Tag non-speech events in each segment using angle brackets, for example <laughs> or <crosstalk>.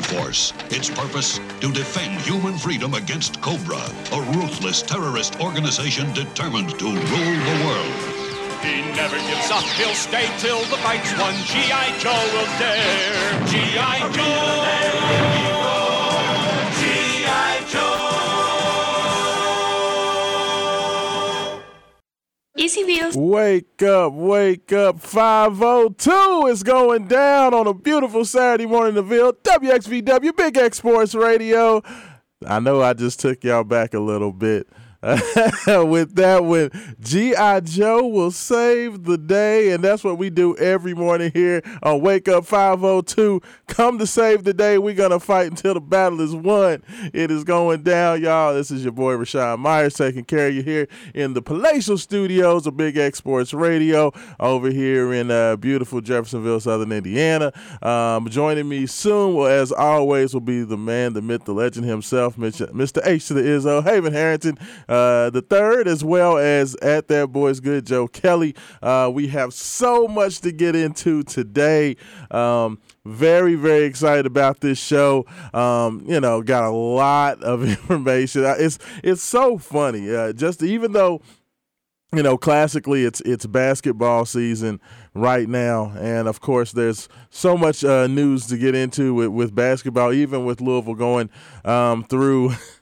Force. Its purpose? To defend human freedom against Cobra, a ruthless terrorist organization determined to rule the world. He never gives up. He'll stay till the fight's won. G.I. Joe will dare. G.I. Joe. Wake up, wake up. 502 is going down on a beautiful Saturday morning in Ville. WXVW, Big X Sports Radio. I know I just took y'all back a little bit. <laughs> with that when G.I. Joe will save the day, and that's what we do every morning here on Wake Up 502. Come to save the day. We're gonna fight until the battle is won. It is going down, y'all. This is your boy Rashad Myers taking care of you here in the palatial studios of Big X Sports Radio over here in uh, beautiful Jeffersonville, Southern Indiana. Um, joining me soon, well, as always, will be the man, the myth, the legend himself, Mr. H to the Izzo, Haven Harrington uh, the third, as well as at that boy's good Joe Kelly. Uh, we have so much to get into today. Um, very very excited about this show um, you know got a lot of <laughs> information it's it's so funny uh, just even though you know classically it's it's basketball season right now and of course there's so much uh, news to get into with, with basketball even with louisville going um, through <laughs>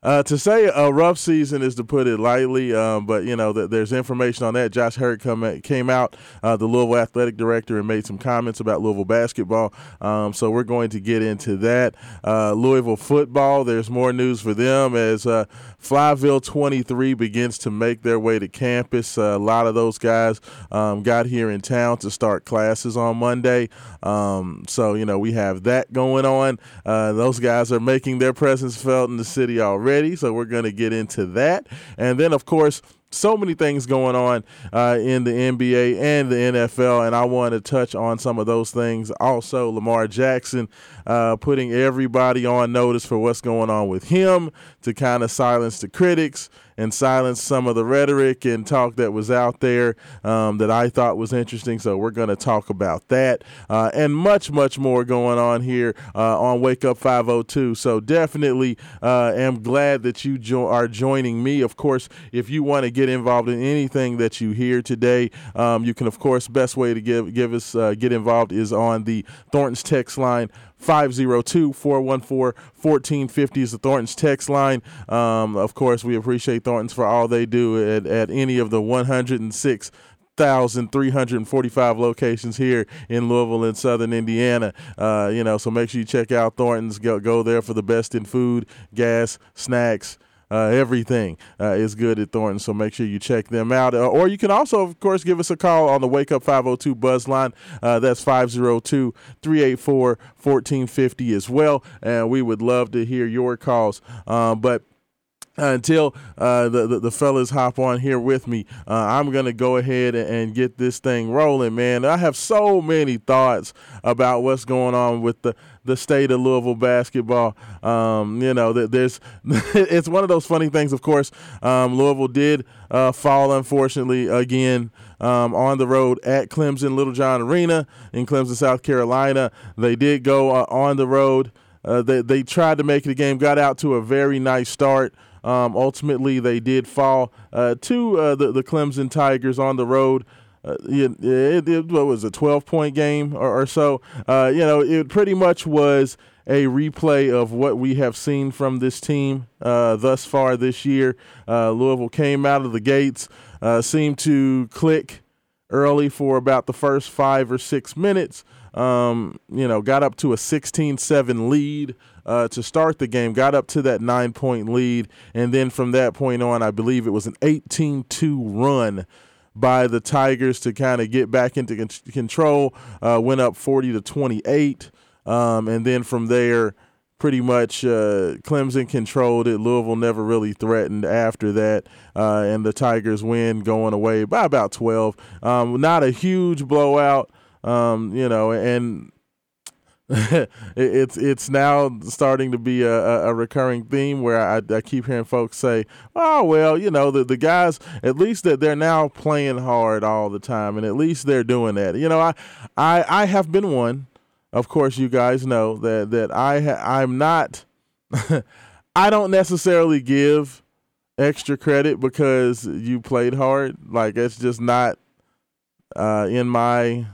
Uh, to say a rough season is to put it lightly, um, but you know th- there's information on that. Josh Heird come came out, uh, the Louisville athletic director, and made some comments about Louisville basketball. Um, so we're going to get into that. Uh, Louisville football, there's more news for them as uh, Flyville 23 begins to make their way to campus. Uh, a lot of those guys um, got here in town to start classes on Monday. Um, so you know we have that going on. Uh, those guys are making their presence felt in the city already already, so we're going to get into that. And then, of course, so many things going on uh, in the NBA and the NFL, and I want to touch on some of those things. Also, Lamar Jackson uh, putting everybody on notice for what's going on with him to kind of silence the critics and silence some of the rhetoric and talk that was out there um, that I thought was interesting. So we're going to talk about that uh, and much, much more going on here uh, on Wake Up 502. So definitely uh, am glad that you jo- are joining me. Of course, if you want to get involved in anything that you hear today, um, you can, of course, best way to give give us uh, get involved is on the Thornton's text line 502 414 1450 is the Thornton's text line. Um, of course, we appreciate Thornton's for all they do at, at any of the 106 1,345 locations here in Louisville and Southern Indiana. Uh, you know, so make sure you check out Thornton's. Go, go there for the best in food, gas, snacks, uh, everything uh, is good at Thornton, so make sure you check them out. Uh, or you can also, of course, give us a call on the Wake Up 502 Buzz line. Uh, that's 502 384 1450 as well. And we would love to hear your calls. Uh, but until uh, the, the, the fellas hop on here with me, uh, I'm gonna go ahead and, get this thing rolling, man. I have so many thoughts about what's going on with the the state of Louisville basketball. Um, you know, there's <laughs> it's one of those funny things. Of course, um, Louisville did uh, fall unfortunately again. Um, on the road at Clemson Littlejohn Arena in Clemson, South Carolina. They did go uh, on the road. Uh, they, they tried to make a game, got out to a very nice start. Um, ultimately, they did fall uh, to uh, the, the Clemson Tigers on the road. Uh, it, it, was a 12 point game or, or so? Uh, you know, it pretty much was a replay of what we have seen from this team uh, thus far this year. Uh, Louisville came out of the gates, uh, seemed to click early for about the first five or six minutes. Um, you know, got up to a 16 7 lead uh, to start the game, got up to that nine point lead. And then from that point on, I believe it was an 18 2 run by the Tigers to kind of get back into con- control. Uh, went up 40 to 28. Um, and then from there, pretty much uh, Clemson controlled it. Louisville never really threatened after that, uh, and the Tigers win going away by about 12. Um, not a huge blowout, um, you know, and <laughs> it's it's now starting to be a, a recurring theme where I, I, keep hearing folks say, "Oh well, you know the the guys at least that they're now playing hard all the time, and at least they're doing that." You know, I I I have been one of course, you guys know that that I ha- I'm not. <laughs> I don't necessarily give extra credit because you played hard. Like it's just not uh, in my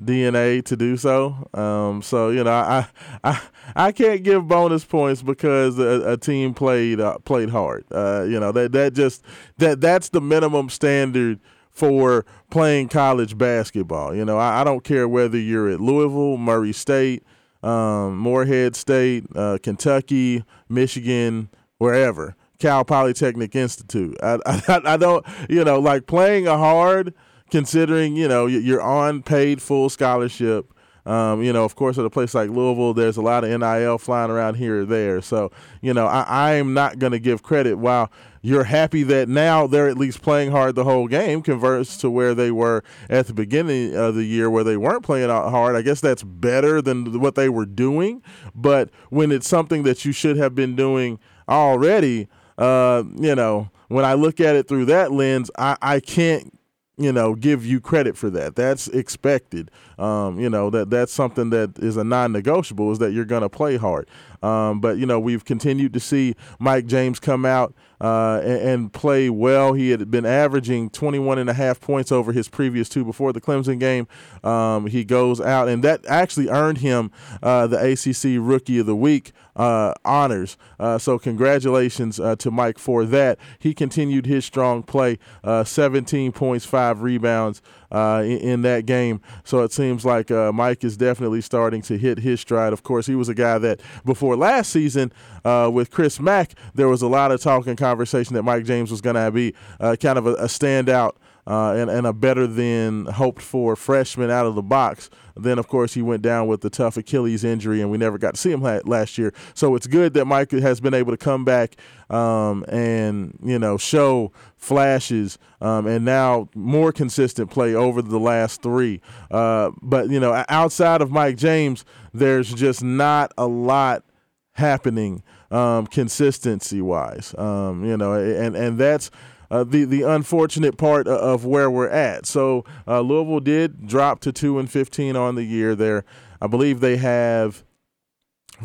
DNA to do so. Um, so you know, I I I can't give bonus points because a, a team played uh, played hard. Uh, you know that that just that that's the minimum standard for playing college basketball. You know, I, I don't care whether you're at Louisville, Murray State, um, Morehead State, uh, Kentucky, Michigan, wherever. Cal Polytechnic Institute. I, <laughs> I, I don't, you know, like playing a hard, considering you know you're on paid full scholarship. Um, you know, of course, at a place like Louisville, there's a lot of NIL flying around here or there. So, you know, I, I'm not going to give credit. While you're happy that now they're at least playing hard the whole game, converts to where they were at the beginning of the year where they weren't playing hard. I guess that's better than what they were doing. But when it's something that you should have been doing already, uh, you know, when I look at it through that lens, I, I can't you know give you credit for that that's expected um, you know that that's something that is a non-negotiable is that you're going to play hard um, but you know we've continued to see Mike James come out uh, and, and, play well. He had been averaging 21 and a half points over his previous two before the Clemson game. Um, he goes out, and that actually earned him uh, the ACC Rookie of the Week uh, honors. Uh, so congratulations uh, to Mike for that. He continued his strong play, uh, 17 points, five rebounds uh, in, in, that game. So it seems like uh, Mike is definitely starting to hit his stride. Of course, he was a guy that before last season with Chris Mack, there was a lot of talk and conversation that Mike James was going to be kind of a, a standout uh, and, and, a better than hoped for freshman out of the box. Then, of course, he went down with the tough Achilles injury, and we never got to see him last year. So it's good that Mike has been able to come back um, and you know show flashes um, and now more consistent play over the last three. Uh, but you know, outside of Mike James, there's just not a lot happening um, consistency wise. Um, you know, and and that's uh, the the unfortunate part of where we're at. So uh, Louisville did drop to two and fifteen on the year. There, I believe they have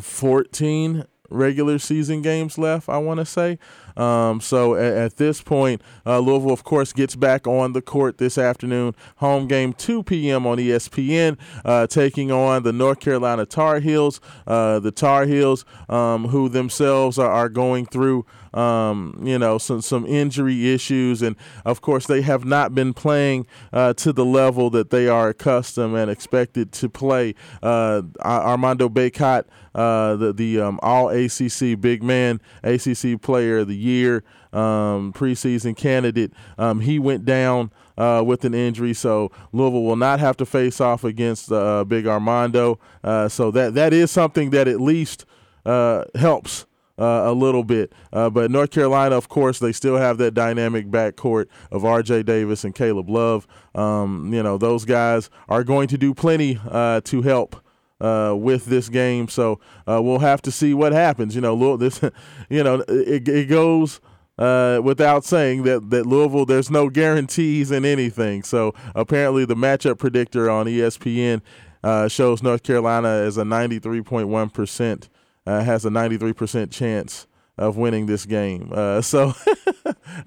fourteen regular season games left. I want to say. Um, so at, at, this point, uh, Louisville, of course, gets back on the court this afternoon. Home game 2 p.m. on ESPN, uh, taking on the North Carolina Tar Heels. Uh, the Tar Heels, um, who themselves are, are going through um, you know, some some injury issues, and of course they have not been playing uh, to the level that they are accustomed and expected to play. Uh, Armando Bacot, uh, the the um, All ACC Big Man, ACC Player of the Year, um, preseason candidate, um, he went down. Uh, with an injury, so Louisville will not have to face off against uh, Big Armando. Uh, so that that is something that at least uh, helps uh, a little bit. Uh, but North Carolina, of course, they still have that dynamic backcourt of R.J. Davis and Caleb Love. Um, you know, those guys are going to do plenty uh, to help. Uh, with this game, so uh, we'll have to see what happens. You know, this, <laughs> you know, it, it goes uh, without saying that that Louisville, there's no guarantees in anything. So apparently, the matchup predictor on ESPN uh, shows North Carolina as a 93.1 percent uh, has a 93% chance of winning this game. Uh, <laughs> so <laughs>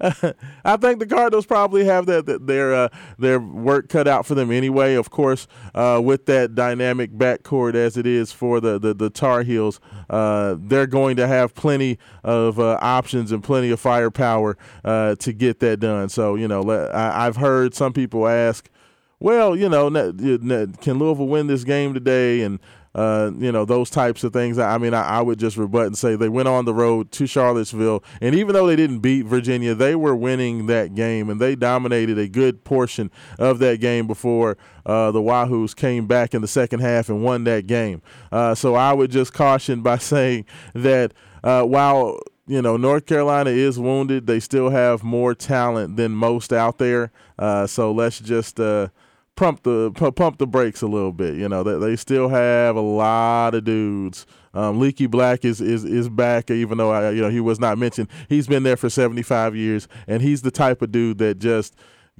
I think the Cardinals probably have that, that their uh, their work cut out for them anyway. Of course, uh, with that dynamic backcourt as it is for the the, the Tar Heels, uh, they're going to have plenty of uh, options and plenty of firepower uh, to get that done. So you know, I, I've heard some people ask well, you know, can Louisville win this game today? And uh, you know, those types of things. I mean, I, I, would just rebut and say they went on the road to Charlottesville, and even though they didn't beat Virginia, they were winning that game, and they dominated a good portion of that game before uh, the Wahoos came back in the second half and won that game. Uh, so I would just caution by <laughs> saying that uh, while you know, North Carolina is wounded. They still have more talent than most out there. Uh, so let's just uh, pump the pump the brakes a little bit. You know, they, they still have a lot of dudes. Um, Leaky Black is, is is back, even though I, you know he was not mentioned. He's been there for 75 years, and he's the type of dude that just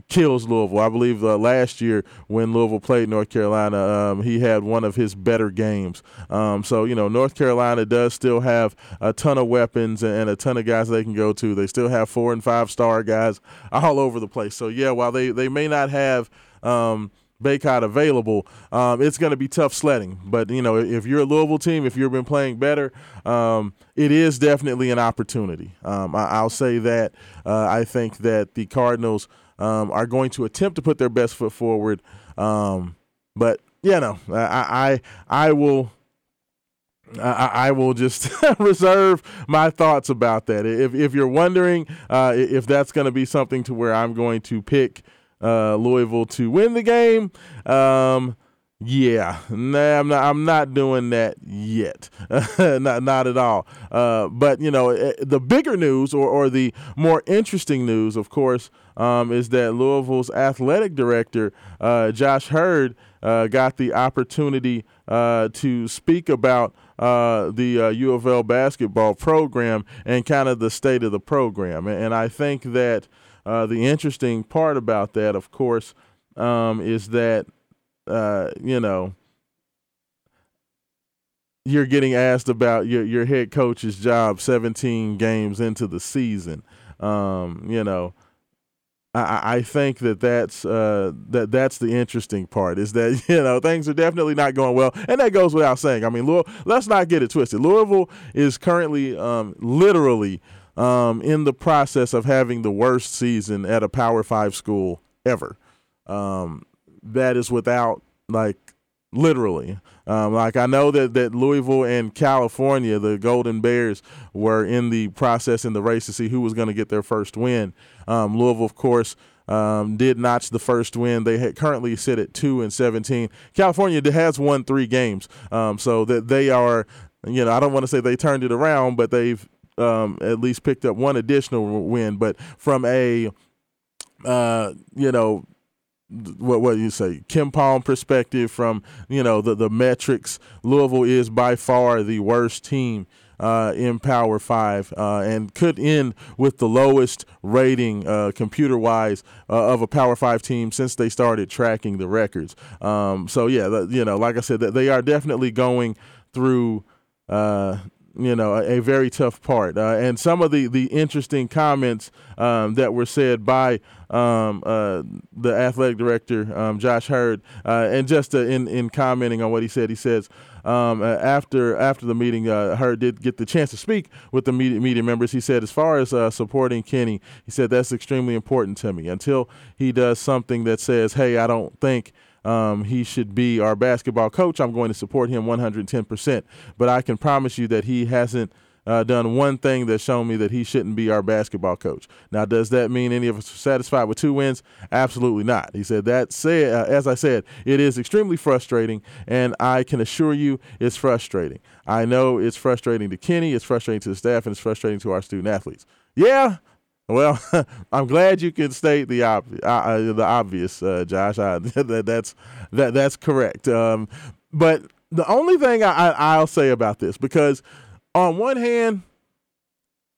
kills Louisville. I believe uh, last year when Louisville played North Carolina, um, he had one of his better games. Um, so you know, North Carolina does still have a ton of weapons and a ton of guys they can go to. They still have four and five star guys all over the place. So yeah, while they they may not have um, Bacot available, um, it's going to be tough sledding. But you know, if you're a Louisville team, if you've been playing better, um, it is definitely an opportunity. Um, I, will say that. Uh, I think that the Cardinals um, are going to attempt to put their best foot forward. Um, but yeah, no, I, I, I will. I, I, will just <laughs> reserve my thoughts about that. If, if you're wondering uh, if that's going to be something to where I'm going to pick uh, Louisville to win the game. Um, yeah, nah, I'm not. I'm not doing that yet. <laughs> not, not at all. Uh, but you know, eh, the bigger news, or, or the more interesting news, of course, um, is that Louisville's athletic director, uh, Josh Heird, uh, got the opportunity uh, to speak about uh, the U of L basketball program and kind of the state of the program. And, and I think that uh, the interesting part about that, of course, um, is that uh, you know you're getting asked about your your head coach's job 17 games into the season. Um, you know, I, I think that that's uh, that that's the interesting part is that <laughs> you know things are definitely not going well, and that goes without saying. I mean, Louisville, let's not get it twisted. Louisville is currently um, literally um, in the process of having the worst season at a Power Five school ever. Um, that is without like literally. Um, like I know that that Louisville and California, the Golden Bears, were in the process in the race to see who was going to get their first win. Um, Louisville, of course. Um, did notch the first win. They currently sit at two and seventeen. California has won three games, um, so that they are. You know, I don't want to say they turned it around, but they've um, at least picked up one additional win. But from a, uh, you know, what what you say, KenPom perspective, from you know the the metrics, Louisville is by far the worst team. Uh, in Power Five, uh, and could end with the lowest rating uh, computer wise uh, of a Power Five team since they started tracking the records. Um, so yeah, you know, like I said, they are definitely going through uh, you know, a, a very tough part. Uh, and some of the, the interesting comments um, that were said by um, uh, the athletic director, um, Josh Heird, uh, and just uh, in, in commenting on what he said, he says, um, uh, after after the meeting, uh, Heird did get the chance to speak with the media, media members. He said, as far as uh, supporting Kenny, he said that's extremely important to me. Until he does something that says, "Hey, I don't think um, he should be our basketball coach. I'm going to support him 110%. But I can promise you that he hasn't uh, done one thing that's shown me that he shouldn't be our basketball coach. Now, does that mean any of us are satisfied with two wins? Absolutely not. He said that said, uh, as I said, it is extremely frustrating, and I can assure you it's frustrating. I know it's frustrating to Kenny, it's frustrating to the staff, and it's frustrating to our student athletes. Yeah, well, <laughs> I'm glad you can state the obvious. Uh, uh, the obvious, uh, Josh. I, <laughs> that, that's that that's correct. Um, but the only thing I, I, will say about this, because on one hand,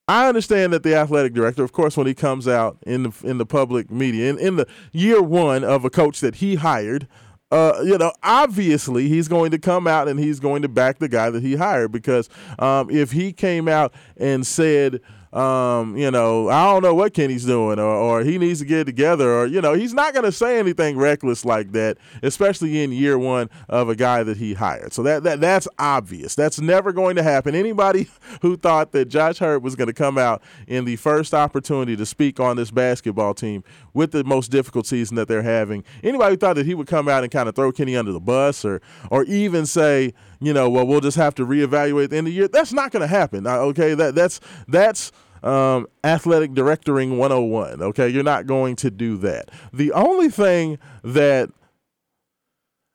I understand that the athletic director, of course, when he comes out in the in the public media, in, in the year one of a coach that he hired, uh, you know, obviously he's going to come out and he's going to back the guy that he hired because um, if he came out and said, um, you know, I don't know what Kenny's doing, or, or he needs to get together, or you know, he's not going to say anything reckless like that, especially in year one of a guy that he hired. So that that that's obvious. That's never going to happen. Anybody <laughs> who thought that Josh Heird was going to come out in the first opportunity to speak on this basketball team with the most difficult season that they're having, anybody who thought that he would come out and kind of throw Kenny under the bus, or or even say, you know, well, we'll just have to reevaluate at the end of the year. That's not going to happen. Uh, okay, that that's that's um, athletic directoring 101. Okay, you're not going to do that. The only thing that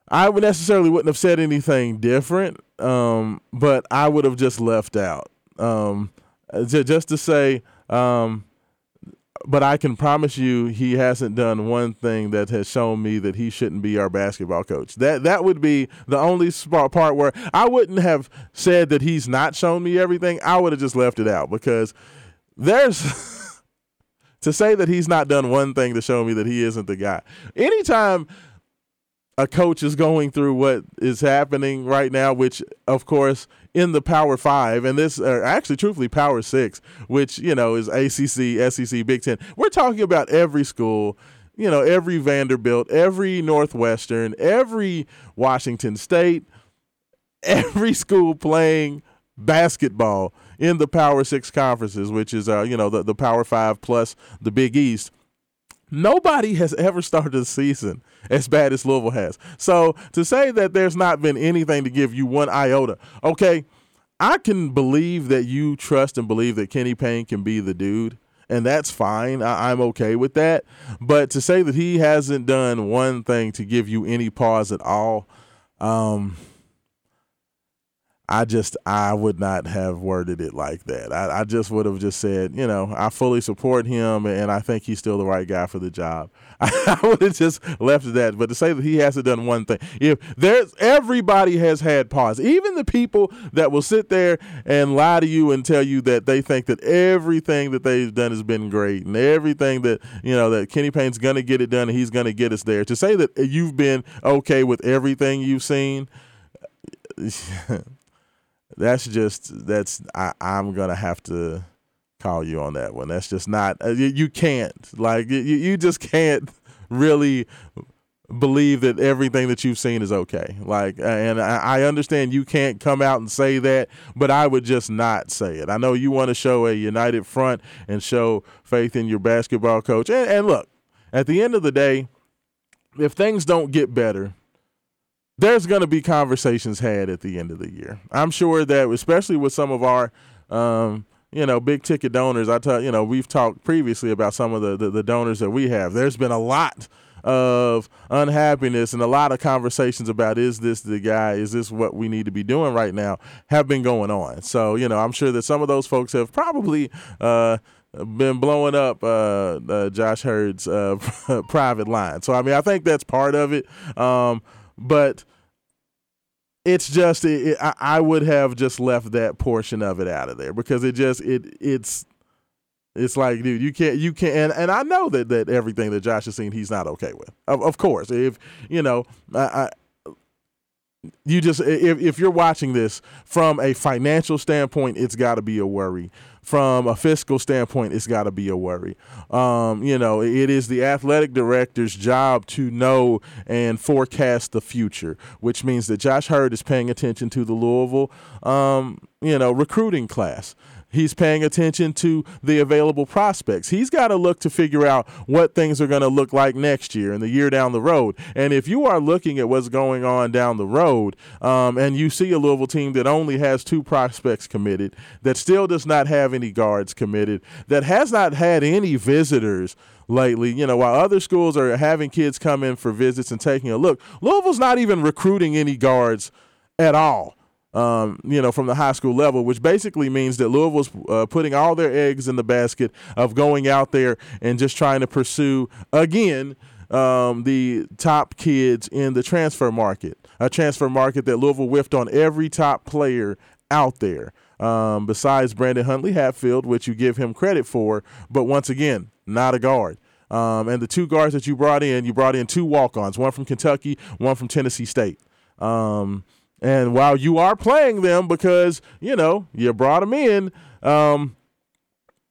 I would necessarily wouldn't have said anything different, um, but I would have just left out. Um, just to say, um, but I can promise you he hasn't done one thing that has shown me that he shouldn't be our basketball coach. That that would be the only part where I wouldn't have said that he's not shown me everything. I would have just left it out because there's <laughs> to say that he's not done one thing to show me that he isn't the guy. Anytime a coach is going through what is happening right now, which of course in the Power Five, and this uh, actually truthfully Power Six, which you know is ACC, SEC, Big Ten. We're talking about every school. You know, every Vanderbilt, every Northwestern, every Washington State, every school playing basketball in the Power Six conferences, which is uh, you know the, the Power Five plus the Big East. Nobody has <laughs> ever started a season as bad as Louisville has. So to say that there's not been anything to give you one iota, okay, I can believe that you trust and believe that Kenny Payne can be the dude, and that's fine. I, am okay with that. But to say that he hasn't done one thing to give you any pause at all, um, I just I would not have worded it like that. I, I, just would have just said, you know, I fully support him and I think he's still the right guy for the job. <laughs> I, would have just left it that. But to say that he hasn't done one thing, if there's everybody has had pause, even the people that will sit there and lie to you and tell you that they think that everything that they've done has been great and everything that you know that Kenny Payne's gonna get it done and he's gonna get us there. To say that you've been okay with everything you've seen. <laughs> that's just that's I, I'm gonna have to call you on that one. That's just not uh, you, you can't like you, you just can't really believe that everything that you've seen is okay. Like, and I understand you can't come out and say that, but I would just not say it. I know you want to show a united front and show faith in your basketball coach. And, and look, at the end of the day, if things don't get better, there's going to be conversations had at the end of the year. I'm sure that, especially with some of our, um, you know, big ticket donors. I tell you know, we've talked previously about some of the, the, the donors that we have. There's been a lot of unhappiness and a lot of conversations about is this the guy? Is this what we need to be doing right now? Have been going on. So you know, I'm sure that some of those folks have probably. Uh, been blowing up uh, uh, Josh Heird's uh, <laughs> private line. So I mean, I think that's part of it. Um, but it's just it, I, I would have just left that portion of it out of there because it just it it's it's like, dude, you can't, you can't, and, and I know that that everything that Josh has seen, he's not okay with. Of, of course, if you know, I, I, you just if if you're watching this from a financial standpoint, it's got to be a worry from a fiscal standpoint, it's got to be a worry. Um, you know, it is the athletic director's job to know and forecast the future, which means that Josh Heird is paying attention to the Louisville, um, you know, recruiting class. He's paying attention to the available prospects. He's got to look to figure out what things are going to look like next year and the year down the road. And if you are looking at what's going on down the road, um, and you see a Louisville team that only has two prospects committed, that still does not have any guards committed, that has not had any visitors lately. You know, while other schools are having kids come in for visits and taking a look, Louisville's not even recruiting any guards at all um, you know, from the high school level, which basically means that Louisville's uh, putting all their eggs in the basket of going out there and just trying to pursue again um, the top kids in the transfer market, a transfer market that Louisville whiffed on every top player out there. Um, besides Brandon Huntley Hatfield, which you give him credit for, but once again, not a guard. Um, and the two guards that you brought in, you brought in two walk-ons, one from Kentucky, one from Tennessee State. Um, and while you are playing them because you know you brought them in, um,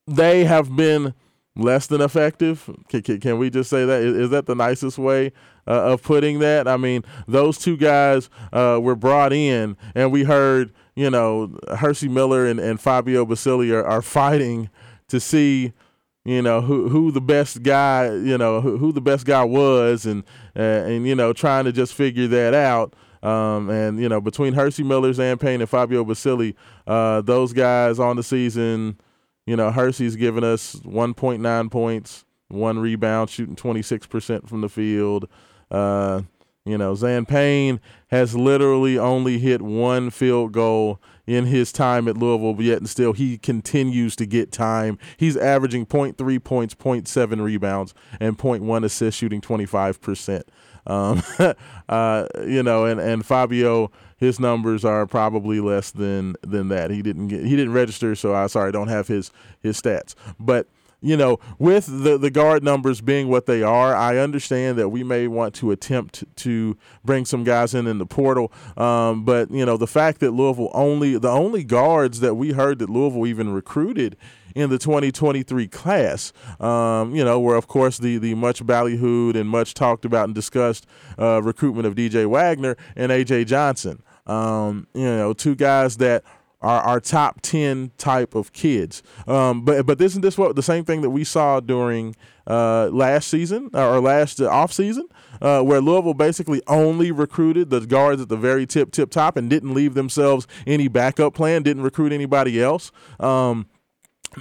they have been less than effective. Can, can, can we just say that? Is, is that the nicest way uh, of putting that? I mean, those two guys uh, were brought in, and we heard you know Hercy Miller and, and Fabio Basili are, are fighting to see you know who who the best guy you know who, who the best guy was and uh, and you know trying to just figure that out um, and you know between Hercy Miller, Zan Payne, and Fabio Basili, uh, those guys on the season, you know Hercy's given us 1.9 points, one rebound, shooting 26% from the field. Uh, you know Zan Payne has literally only hit one field goal in his time at Louisville, but yet and still he continues to get time. He's averaging 0.3 points, 0.7 rebounds, and 0.1 assists, shooting 25%. Um, <laughs> uh, you know, and, and Fabio, his numbers are probably less than than that. He didn't get he didn't register, so I sorry don't have his his stats. But you know, with the, the guard numbers being what they are, I understand that we may want to attempt to bring some guys in in the portal. Um, but you know, the fact that Louisville only the only guards that we heard that Louisville even recruited in the 2023 class. Um, you know, where of course the the much ballyhooed and much talked about and discussed uh, recruitment of DJ Wagner and AJ Johnson. Um, you know, two guys that are our top 10 type of kids. Um, but but this isn't this what the same thing that we saw during uh, last season or last uh, off season, uh, where Louisville basically only recruited the guards at the very tip tip top and didn't leave themselves any backup plan, didn't recruit anybody else. Um,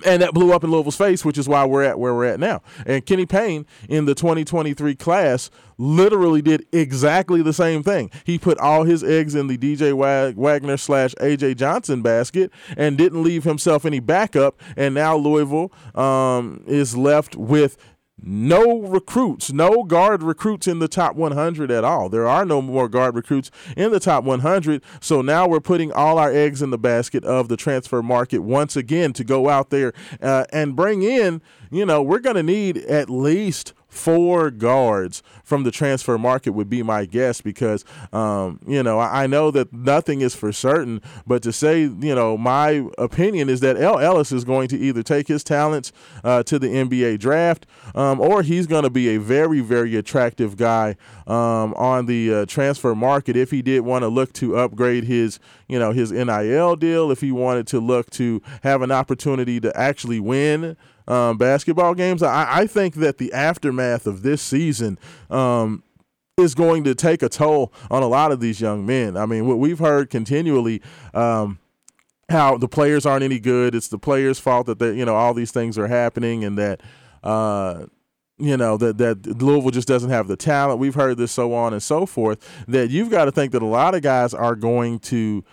and that blew up in Louisville's face, which is why we're at where we're at now. And Kenny Payne in the 2023 class literally did exactly the same thing. He put all his eggs in the DJ Wagner slash AJ Johnson basket and didn't leave himself any backup. And now Louisville um, is left with no recruits, no guard recruits in the top 100 at all. There are no more guard recruits in the top 100. So now we're putting all our eggs in the basket of the transfer market once again to go out there uh, and bring in, you know, we're going to need at least four guards from the transfer market would be my guess because um, you know I, I, know that nothing is for certain but to say you know my opinion is that El Ellis is going to either take his talents uh, to the NBA draft um, or he's going to be a very very attractive guy um, on the uh, transfer market if he did want to look to upgrade his you know his NIL deal if he wanted to look to have an opportunity to actually win um, basketball games. I, I, think that the aftermath of this season um, is going to take a toll on a lot of these young men. I mean, what we've heard continually. Um, how the players aren't any good. It's the players' fault that they, you know all these things are happening, and that uh, you know that that Louisville just doesn't have the talent. We've heard this so on and so forth. That you've got to think that a lot of guys are going to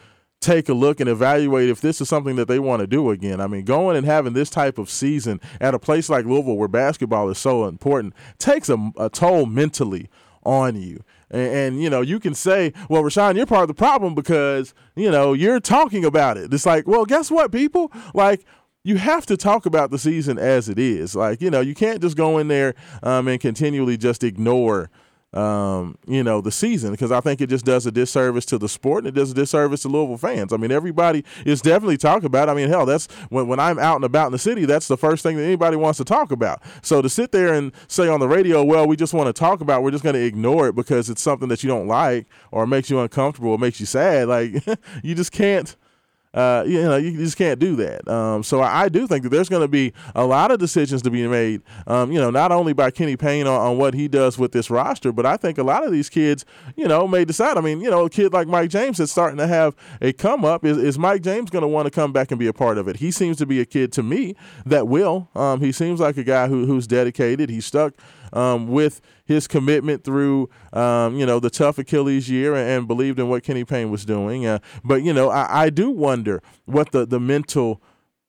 take a look and evaluate if this is something that they want to do again. I mean, going and having this type of season at a place like Louisville where basketball is so important takes a, a toll mentally on you. And, and, you know, you can say, well, Rashawn, you're part of the problem because, you know, you're talking about it. It's like, well, guess what, people? Like, you have to talk about the season as it is. Like, you know, you can't just go in there um, and continually just ignore – um, you know, the season because I think it just does a disservice to the sport and it does a disservice to Louisville fans. I mean, everybody is definitely talking about. It. I mean, hell, that's when when I'm out and about in the city, that's the first thing that anybody wants to talk about. So to sit there and say on the radio, well, we just want to talk about, we're just going to ignore it because it's something that you don't like or makes you uncomfortable or makes you sad. Like <laughs> you just can't uh, you know, you just can't do that. Um, so I, I, do think that there's going to be a lot of decisions to be made. Um, you know, not only by Kenny Payne on, on, what he does with this roster, but I think a lot of these kids, you know, may decide. I mean, you know, a kid like Mike James is starting to have a come up. Is, is Mike James going to want to come back and be a part of it? He seems to be a kid to me that will. Um, he seems like a guy who, who's dedicated. He's stuck um, with his commitment through um, you know the tough Achilles year and, and, believed in what Kenny Payne was doing. Uh, but you know, I, I, do wonder what the the mental.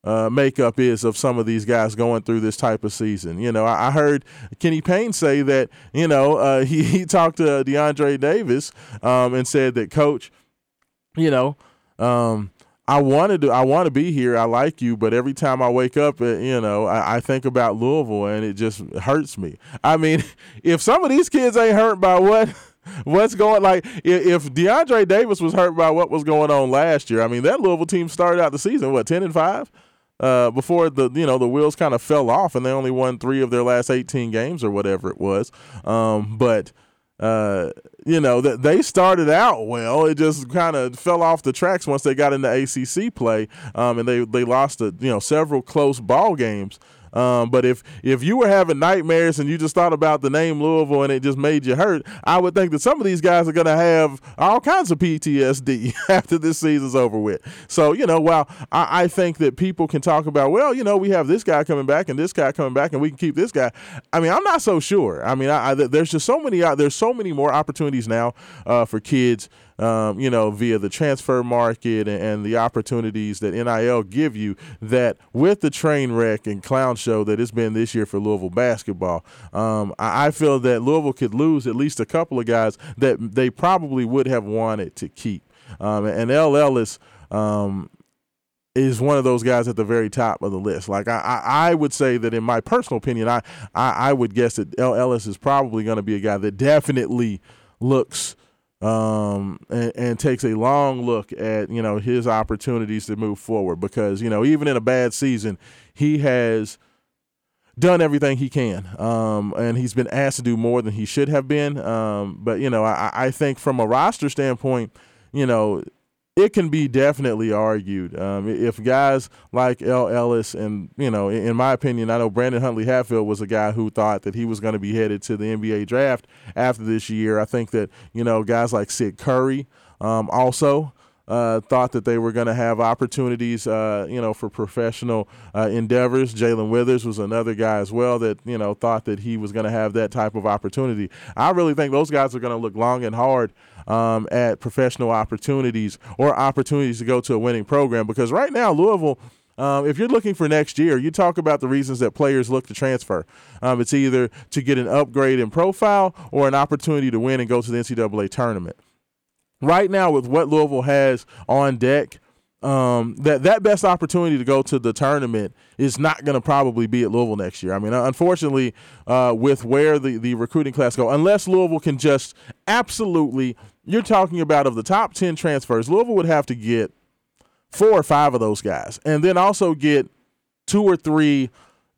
Uh, makeup is of some of these guys going through this type of season. You know, I, I heard Kenny Payne say that, you know, uh, <laughs> he, he talked to DeAndre Davis um, and said that, coach, you know, um, I wanted to I want to be here. I like you, but every time I wake up, uh, you know, I, I, think about Louisville and it just hurts me. I mean, <laughs> if some of these kids ain't hurt by what <laughs> what's going like if DeAndre Davis was hurt by what was going on last year, I mean that Louisville team started out the season what ten and five. Uh, before the you know the wheels kind of fell off and they only won three of their last 18 games or whatever it was um, but uh, you know that they started out well. It just kind of fell off the tracks once they got into ACC play um, and they they lost a, you know several close ball games um, but if if you were having nightmares and you just thought about the name Louisville and it just made you hurt, I would think that some of these guys are going to have all kinds of PTSD <laughs> after this season's over with. So you know, while I, I, think that people can talk about, well, you know, we have this guy coming back and this guy coming back, and we can keep this guy. I mean, I'm not so sure. I mean, I, I, there's just so many. There's so many more opportunities now uh, for kids um, you know, via the transfer market and, and, the opportunities that NIL give you. That with the train wreck and clown show that it's been this year for Louisville basketball, um, I, I, feel that Louisville could lose at least a couple of guys that they probably would have wanted to keep. Um, and El Ellis. Um, is one of those guys at the very top of the list. Like I, I, I would say that in my personal opinion, I, I, I would guess that El Ellis is probably going to be a guy that definitely looks um, and, and, takes a long look at you know his opportunities to move forward because you know even in a bad season he has done everything he can um, and he's been asked to do more than he should have been. Um, but you know I, I think from a roster standpoint you know it can be definitely argued um, if guys like El Ellis and you know, in my opinion, I know Brandon Huntley Hatfield was a guy who thought that he was going to be headed to the NBA draft after this year. I think that you know guys like Sid Curry um, also. Uh, thought that they were going to have opportunities, uh, you know, for professional uh, endeavors. Jae'Lyn Withers was another guy as well that you know thought that he was going to have that type of opportunity. I really think those guys are going to look long and hard um, at professional opportunities or opportunities to go to a winning program. Because right now, Louisville. Um, if you're looking for next year, you talk about the reasons that players look to transfer. Um, it's either to get an upgrade in profile or an opportunity to win and go to the NCAA tournament. Right now, with what Louisville has on deck, um, that that best opportunity to go to the tournament is not going to probably be at Louisville next year. I mean, unfortunately, uh, with where the, the recruiting class go, unless Louisville can just absolutely, you're talking about of the top ten transfers, Louisville would have to get four or five of those guys, and then also get two or three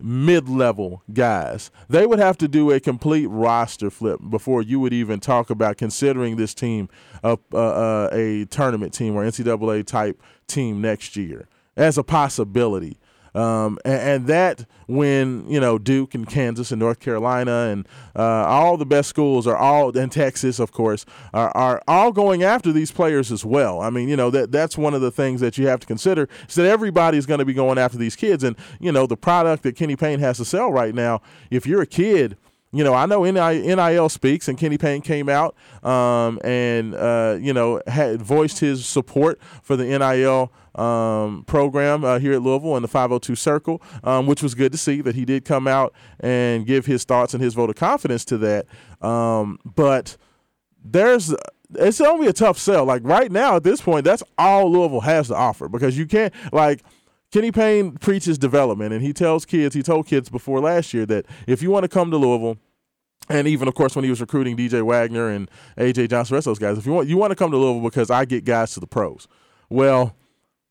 mid-level guys. They would have to do a complete roster flip before you would even talk about considering this team a, uh, a tournament team or NCAA type team next year as a possibility. Um, and, and, that when you know Duke and Kansas and North Carolina and uh, all the best schools are all and Texas, of course, are, are all going after these players as well. I mean, you know that that's one of the things that you have to consider is that everybody's going to be going after these kids, and you know the product that Kenny Payne has to sell right now. If you're a kid you know, I know NIL speaks, and Kenny Payne came out um, and uh, you know had voiced his support for the NIL um, program uh, here at Louisville in the 502 Circle, um, which was good to see that he did come out and give his thoughts and his vote of confidence to that. Um, but there's it's only a tough sell. Like right now at this point, that's all Louisville has to offer because you can't like Kenny Payne preaches development, and he tells kids, he told kids before last year that if you want to come to Louisville, and even of course when he was recruiting DJ Wagner and AJ Johnson, rest those guys, if you want you want to come to Louisville because I get guys to the pros. Well,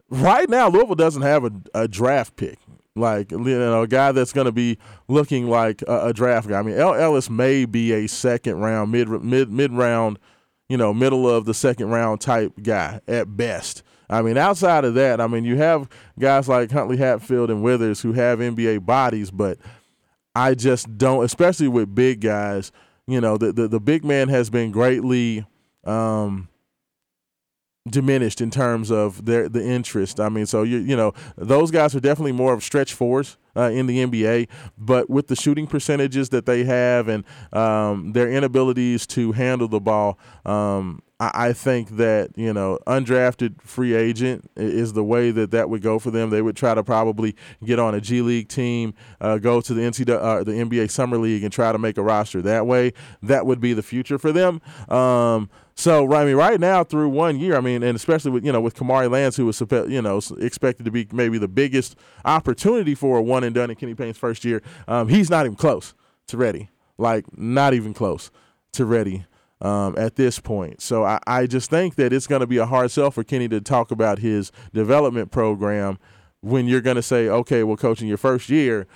right now Louisville doesn't have a, a draft pick. Like you know, a guy that's going to be looking like a, a, draft guy. I mean, El Ellis may be a second round, mid mid mid round, you know, middle of the second round type guy at best. I mean, outside of that, I mean, you have guys like Huntley Hatfield and Withers who have NBA bodies, but I just don't, especially with big guys. You know, the the, the big man has been greatly um, diminished in terms of their the interest. I mean, so you you know those guys are definitely more of stretch fours uh, in the NBA, but with the shooting percentages that they have and um, their inabilities to handle the ball, um, I, think that you know undrafted free agent is the way that that would go for them. They would try to probably get on a G League team, uh, go to the NCAA, uh, the NBA Summer League, and try to make a roster that way. That would be the future for them. Um, So I mean, right now through one year, I mean, and especially with you know with Kamari Lands, who was you know expected to be maybe the biggest opportunity for a one and done in Kenny Payne's first year, um, he's not even close to ready. Like not even close to ready um, at this point. So I, I just think that it's going to be a hard sell for Kenny to talk about his development program when you're going to say, okay, well, coaching your first year,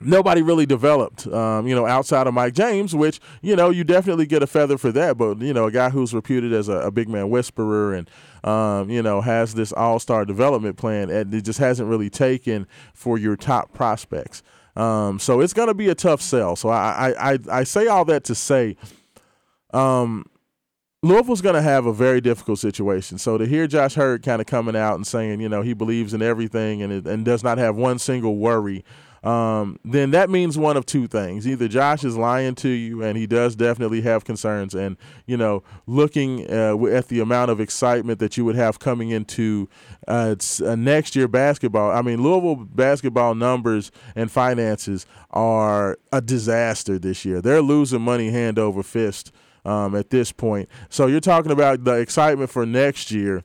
nobody really developed, um, you know, outside of Mike James, which, you know, you definitely get a feather for that. But, you know, a guy who's reputed as a, a big man whisperer and, um, you know, has this all star development plan, and it just hasn't really taken for your top prospects. Um, so it's going to be a tough sell. So I, I, I, say all that to say, um, Louisville's going to have a very difficult situation. So to hear Josh Heird kind of coming out and saying, you know, he believes in everything and and does not have one single worry um, then that means one of two things. Either Josh is lying to you, and he does definitely have concerns, and you know, looking uh, at the amount of excitement that you would have coming into uh, uh, next year basketball. I mean, Louisville basketball numbers and finances are a disaster this year. They're losing money hand over fist. Um, at this point, so you're talking about the excitement for next year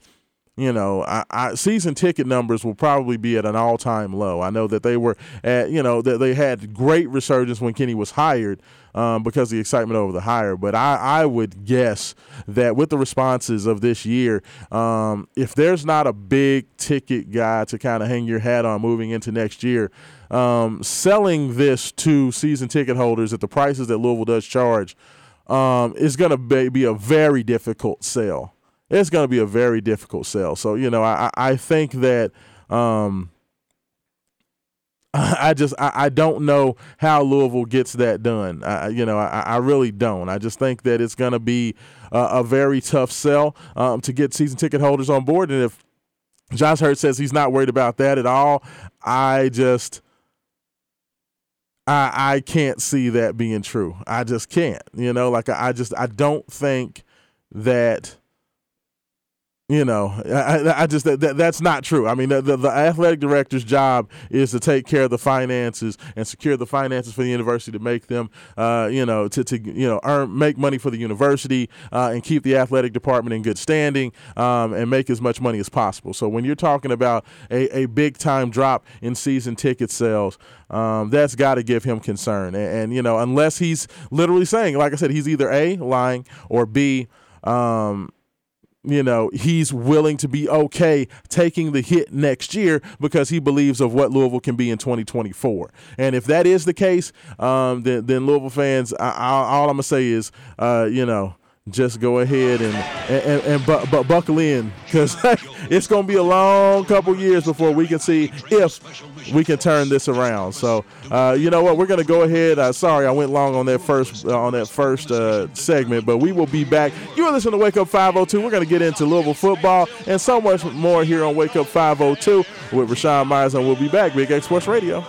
you know, I, I, season ticket numbers will probably be at an all time low. I know that they were at, you know, that they had great resurgence when Kenny was hired um, because the excitement over the hire. But I, I would guess that with the responses of this year, um, if there's not a big ticket guy to kind of hang your hat on moving into next year, um, selling this to season ticket holders at the prices that Louisville does charge um, is going to be a very difficult sell it's going to be a very difficult sell. So you know, I I think that. Um, <laughs> I just I, I don't know how Louisville gets that done. I, you know I, I really don't. I just think that it's going to be a, a, very tough sell um, to get season ticket holders on board. And if Josh Heird says he's not worried about that at all, I just I I can't see that being true. I just can't. You know, like I, I just I don't think that you know, I, I just that, that, that's not true. I mean, the, the, the, athletic director's job is to take care of the finances and secure the finances for the university to make them, uh, you know, to, to you know earn make money for the university uh, and keep the athletic department in good standing um, and make as much money as possible. So when you're talking about a, a big time drop in season ticket sales, um, that's got to give him concern. And, and, you know, unless he's literally saying, like I said, he's either a lying or b. Um, you know, he's willing to be okay taking the hit next year because he believes of what Louisville can be in 2024. And if that is the case, um, then, then Louisville fans, I, I, all I'm gonna say is, uh, you know, just go ahead and and, and, bu- bu- buckle in because <laughs> it's going to be a long couple years before we can see if we can turn this around. So uh, you know what, we're going to go ahead. Uh, sorry, I went long on that first uh, on that first uh, segment, but we will be back. You are listening to Wake Up 502. We're going to get into Louisville football and so much more here on Wake Up 502 with Rashawn Myers, and we'll be back. Big X Sports Radio.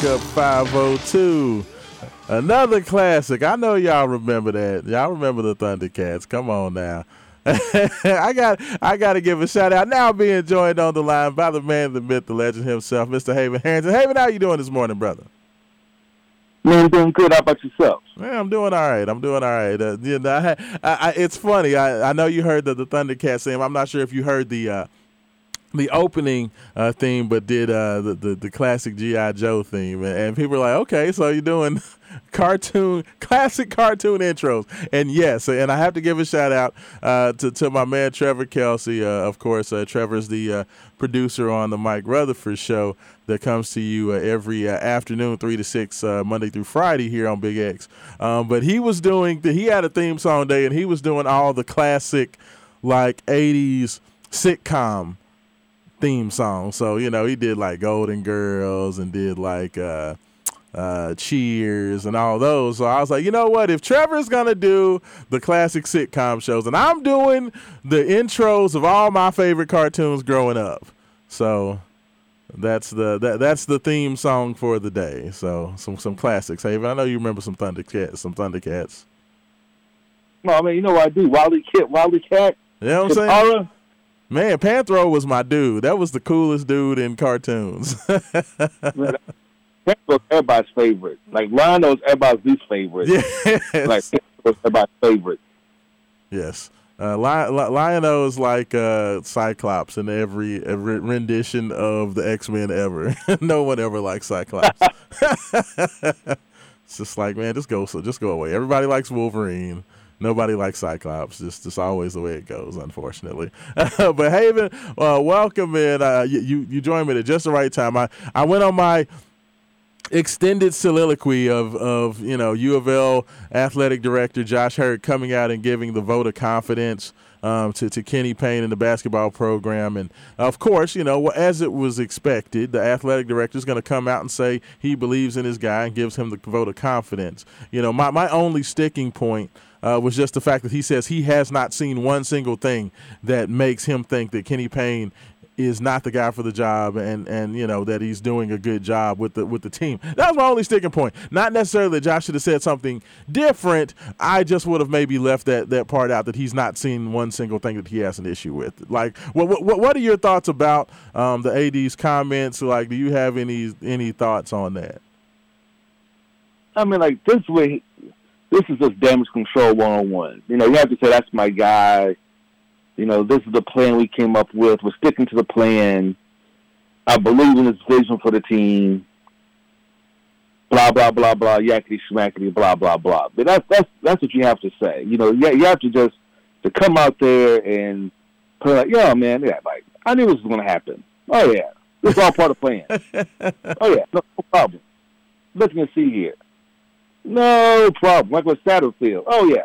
Wake Up 502. Another classic. I know y'all remember that. Y'all remember the Thundercats. Come on now. <laughs> I got I got to give a shout out now being joined on the line by the man, the myth, the legend himself, Mr. Haven Harrington. Haven, how you doing this morning, brother? Man, I'm doing good. How about yourself? Man, I'm doing all right. I'm doing all right. Uh, you know, <laughs> I, I, it's funny. I, I know you heard the, the Thundercats saying. I'm not sure if you heard the uh, the opening uh, theme, but did uh, the, the, the classic GI Joe theme, and, and people were like, "Okay, so you're doing <laughs> cartoon, classic cartoon intros." And yes, and I have to give a shout out uh, to to my man Trevor Kelsey. Uh, of course, uh, Trevor's the uh, producer on the Mike Rutherford show that comes to you every afternoon, three to six, Monday through Friday here on Big X. Um, but he was doing, he had a theme song day, and he was doing all the classic, like '80s sitcom theme song. So you know, he did like Golden Girls and did like uh, uh, Cheers and all those. So I was like, you know what? If Trevor's gonna do the classic sitcom shows, and I'm doing the intros of all my favorite cartoons growing up, so that's the that, that's the theme song for the day. So some some classics. Haven, I know you remember some Thundercats, some Thundercats. No, I mean you know what I do. Wily Cat, Wily Cat. You know what I'm saying? Man, Panthro was my dude. That was the coolest dude in cartoons. <laughs> Panthro's everybody's favorite. Like Rhino's everybody's least favorite. Yes. Like Panthro's everybody's favorite. Yes. Uh, Lion-O is like uh, Cyclops in every, every rendition of the X Men ever. <laughs> no one ever likes Cyclops. <laughs> it's just like, man, just go, so just go away. Everybody likes Wolverine. Nobody likes Cyclops. Just, just always the way it goes, unfortunately. <laughs> but Haven, uh, welcome in. Uh, you, you joined me at just the right time. I, I went on my extended soliloquy of, of you know U of L athletic director Josh Heird coming out and giving the vote of confidence um, to, to Kenny Payne and the basketball program. And of course, you know, as it was expected, the athletic director is going to come out and say he believes in his guy and gives him the vote of confidence. You know, my, my only sticking point uh, was just the fact that he says he has not seen one single thing that makes him think that Kenny Payne is not the guy for the job and and you know that he's doing a good job with the with the team. That was my only sticking point. Not necessarily that Josh should have said something different. I just would have maybe left that that part out that he's not seen one single thing that he has an issue with. Like, what what, what are your thoughts about um, the AD's comments? Like, do you have any any thoughts on that? I mean, like this way, this is just damage control one on one. You know, you have to say that's my guy. You know, this is the plan we came up with. We're sticking to the plan. I believe in this vision for the team. Blah blah blah blah yakety schmackety blah blah blah. But that's that's that's what you have to say. You know, yeah, you have to just to come out there and put like, yeah, man, yeah, like I knew this was going to happen. Oh yeah, this is all part of the plan. <laughs> oh yeah, no, no problem. Looking to see here. No problem. Like with Satterfield. Oh yeah.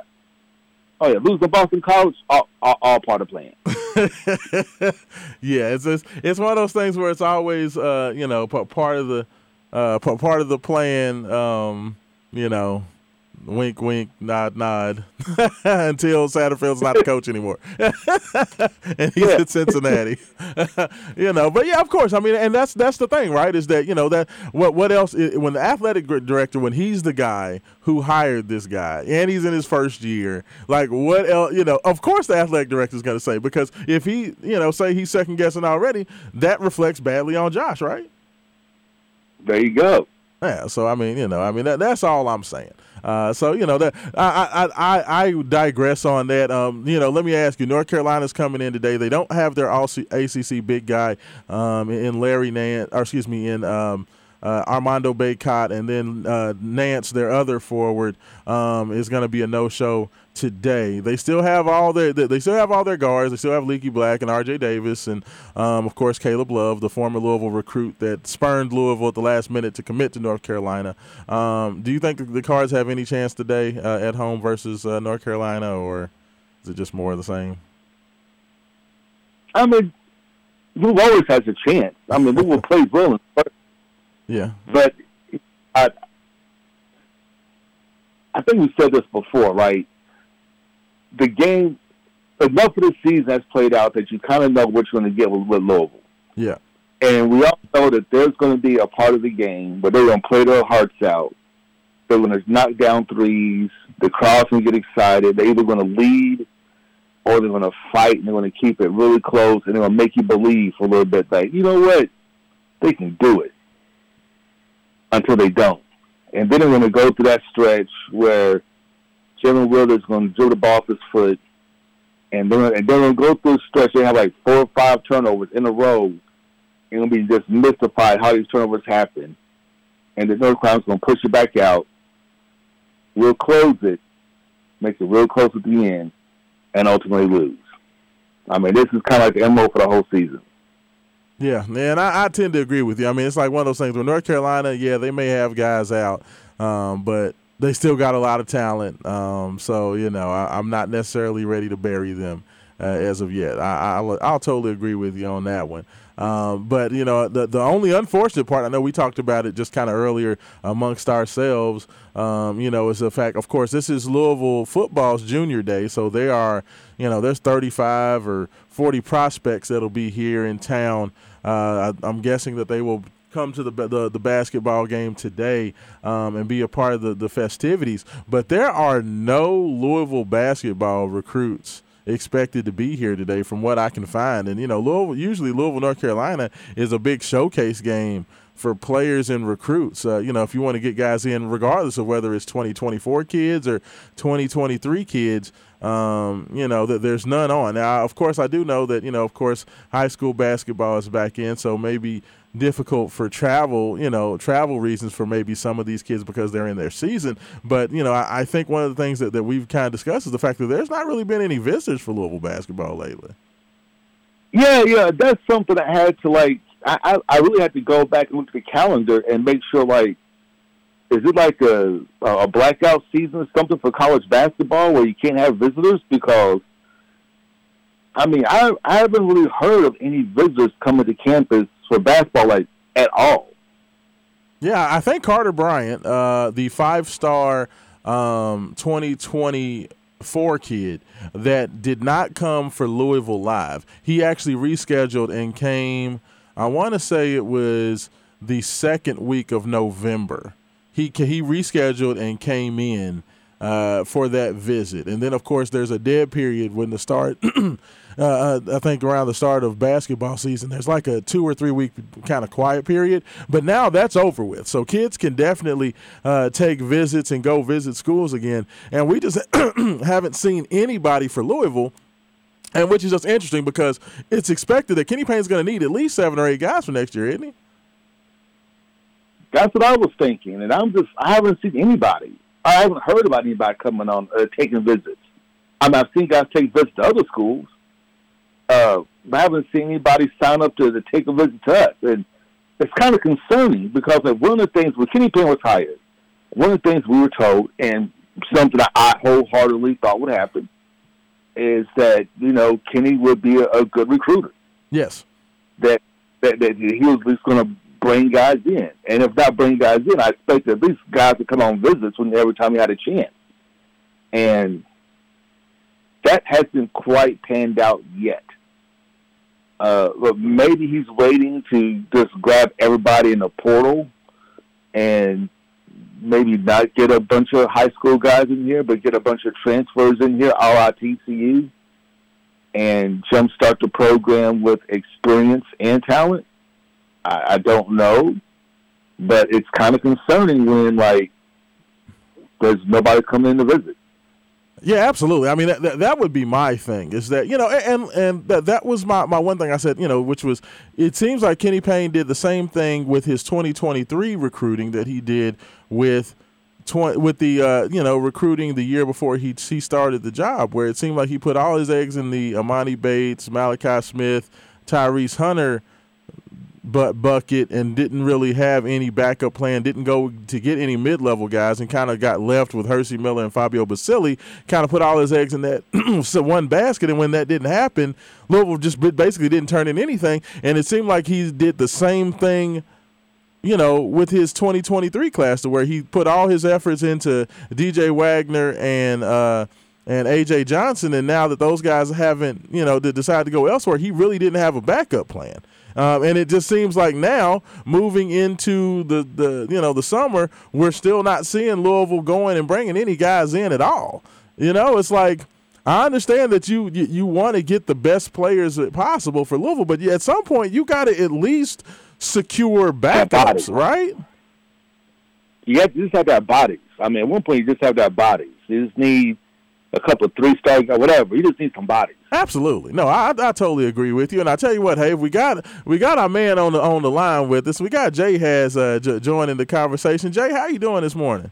Oh yeah, lose the Boston College, all, all, all part of plan. <laughs> yeah, it's just, it's one of those things where it's always uh, you know part of the uh, part of the plan. Um, you know, wink, wink, nod, nod, <laughs> until Satterfield's not the coach anymore, <laughs> and he's yeah. at Cincinnati. <laughs> you know, but yeah, of course. I mean, and that's that's the thing, right? Is that you know that what what else? When the athletic director, when he's the guy who hired this guy, and he's in his first year, like what else? You know, of course the athletic director is going to say because if he, you know, say he's second guessing already, that reflects badly on Josh, right? There you go. Yeah, so I mean, you know, I mean that, that's all I'm saying. Uh, so you know that I, I I I digress on that. Um, you know, let me ask you: North Carolina's coming in today. They don't have their ACC big guy um, in Larry Nance, or excuse me, in um, uh, Armando Bacot, and then uh, Nance, their other forward, um, is going to be a no-show today. They still have all their they still have all their guards. They still have Leaky Black and R.J. Davis, and um, of course Caleb Love, the former Louisville recruit that spurned Louisville at the last minute to commit to North Carolina. Um, do you think the Cards have any chance today uh, at home versus uh, North Carolina, or is it just more of the same? I mean, Louisville always has a chance. I mean, Louisville plays well, but yeah, but I, I think we said this before, right? the game, enough of the season has played out that you kind of know what you're going to get with, with Louisville. Yeah. And we all know that there's going to be a part of the game where they're going to play their hearts out. They're going to knock down threes. The crowd's going to get excited. They're either going to lead or they're going to fight and they're going to keep it really close and they're going to make you believe for a little bit that, you know what, they can do it until they don't. And then they're going to go through that stretch where – Jae'Lyn Withers's going to drill the ball off his foot, and then and then they'll go through a stretch. They have like four or five turnovers in a row, and it'll be just mystified how these turnovers happen. And the North Carolina's going to push it back out. We'll close it, makes it real close at the end, and ultimately lose. I mean, this is kind of like the MO for the whole season. Yeah, man, I, I, tend to agree with you. I mean, it's like one of those things. With North Carolina, yeah, they may have guys out, um, but they still got a lot of talent. Um, so you know, I, am not necessarily ready to bury them uh, as of yet. I, will I'll totally agree with you on that one. Um, but you know, the the only unfortunate part, I know we talked about it just kind of earlier amongst ourselves. Um, you know, is the fact, of course, this is Louisville football's junior day, so they are, you know, there's 35 or 40 prospects that'll be here in town. Uh, I, I'm guessing that they will come to the the, the basketball game today um, and be a part of the, the festivities. But there are no Louisville basketball recruits expected to be here today, from what I can find. And you know, Louisville, usually Louisville, North Carolina, is a big showcase game for players and recruits. Uh, you know, if you want to get guys in, regardless of whether it's 2024 kids or 2023 kids, um, you know, that there's none on. Now, of course, I do know that, you know, of course, high school basketball is back in, so maybe difficult for travel, you know, travel reasons for maybe some of these kids because they're in their season. But, you know, I, I think one of the things that, that we've kind of discussed is the fact that there's not really been any visitors for Louisville basketball lately. Yeah, yeah, that's something I had to like. I, I really had to go back and look at the calendar and make sure, like, is it like a a blackout season or something for college basketball where you can't have visitors? Because I mean, I I haven't really heard of any visitors coming to campus for basketball like at all. Yeah, I think Carter Bryant, uh, the five star um, 2024 kid that did not come for Louisville Live, he actually rescheduled and came, I want to say it was the second week of November. He, he rescheduled and came in uh, for that visit. And then, of course, there's a dead period when the start <clears throat> Uh, uh, I think around the start of basketball season, there's like a two or three week kind of quiet period. But now that's over with. So kids can definitely uh, take visits and go visit schools again. And we just <clears throat> haven't seen anybody for Louisville. And which is just interesting because it's expected that Kenny Payne's going to need at least seven or eight guys for next year, isn't he? That's what I was thinking, and I'm just I haven't seen anybody. I haven't heard about anybody coming on uh, taking visits. I mean, I've seen guys take visits to other schools, uh, I haven't seen anybody sign up to, to take a visit to us. And it's kind of concerning because like, one of the things when Kenny Payne was hired, one of the things we were told, and something that I wholeheartedly thought would happen, is that you know Kenny would be a, a good recruiter. Yes. That that, that he was going to bring guys in, and if not bring guys in, I expect at least guys to come on visits when every time he had a chance. And that hasn't quite panned out yet. Uh, but maybe he's waiting to just grab everybody in the portal and maybe not get a bunch of high school guys in here, but get a bunch of transfers in here, all la TCU, and jumpstart the program with experience and talent. I, I don't know, but it's kind of concerning when like there's nobody coming in to visit. Yeah, absolutely. I mean, that, that, that, would be my thing is that, you know, and and that, that was my, my one thing I said, you know, which was it seems like Kenny Payne did the same thing with his 2023 recruiting that he did with tw- with the, uh, you know, recruiting the year before he, he started the job, where it seemed like he put all his eggs in the Emoni Bates, Malachi Smith, Tyrese Hunter – but bucket and didn't really have any backup plan, didn't go to get any mid level guys, and kind of got left with Hercy Miller and Fabio Basili, kind of put all his eggs in that <clears throat> one basket. And when that didn't happen, Louisville just basically didn't turn in anything. And it seemed like he did the same thing you know, with his 2023 class, to where he put all his efforts into DJ Wagner and uh, and AJ Johnson, and now that those guys haven't, you know, decided to go elsewhere, he really didn't have a backup plan. Um, and it just seems like now, moving into the, the you know the summer, we're still not seeing Louisville going and bringing any guys in at all. You know, it's like I understand that you you, you want to get the best players possible for Louisville, but at some point you got to at least secure backups, right? You just have to just have that bodies. I mean, at one point you just have that bodies. You just need a couple of three star or whatever. You just need some bodies. Absolutely, no, I, I totally agree with you. And I tell you what, hey, we got we got our man on the on the line with us. We got Jay has uh, j- joining the conversation. Jay, how you doing this morning?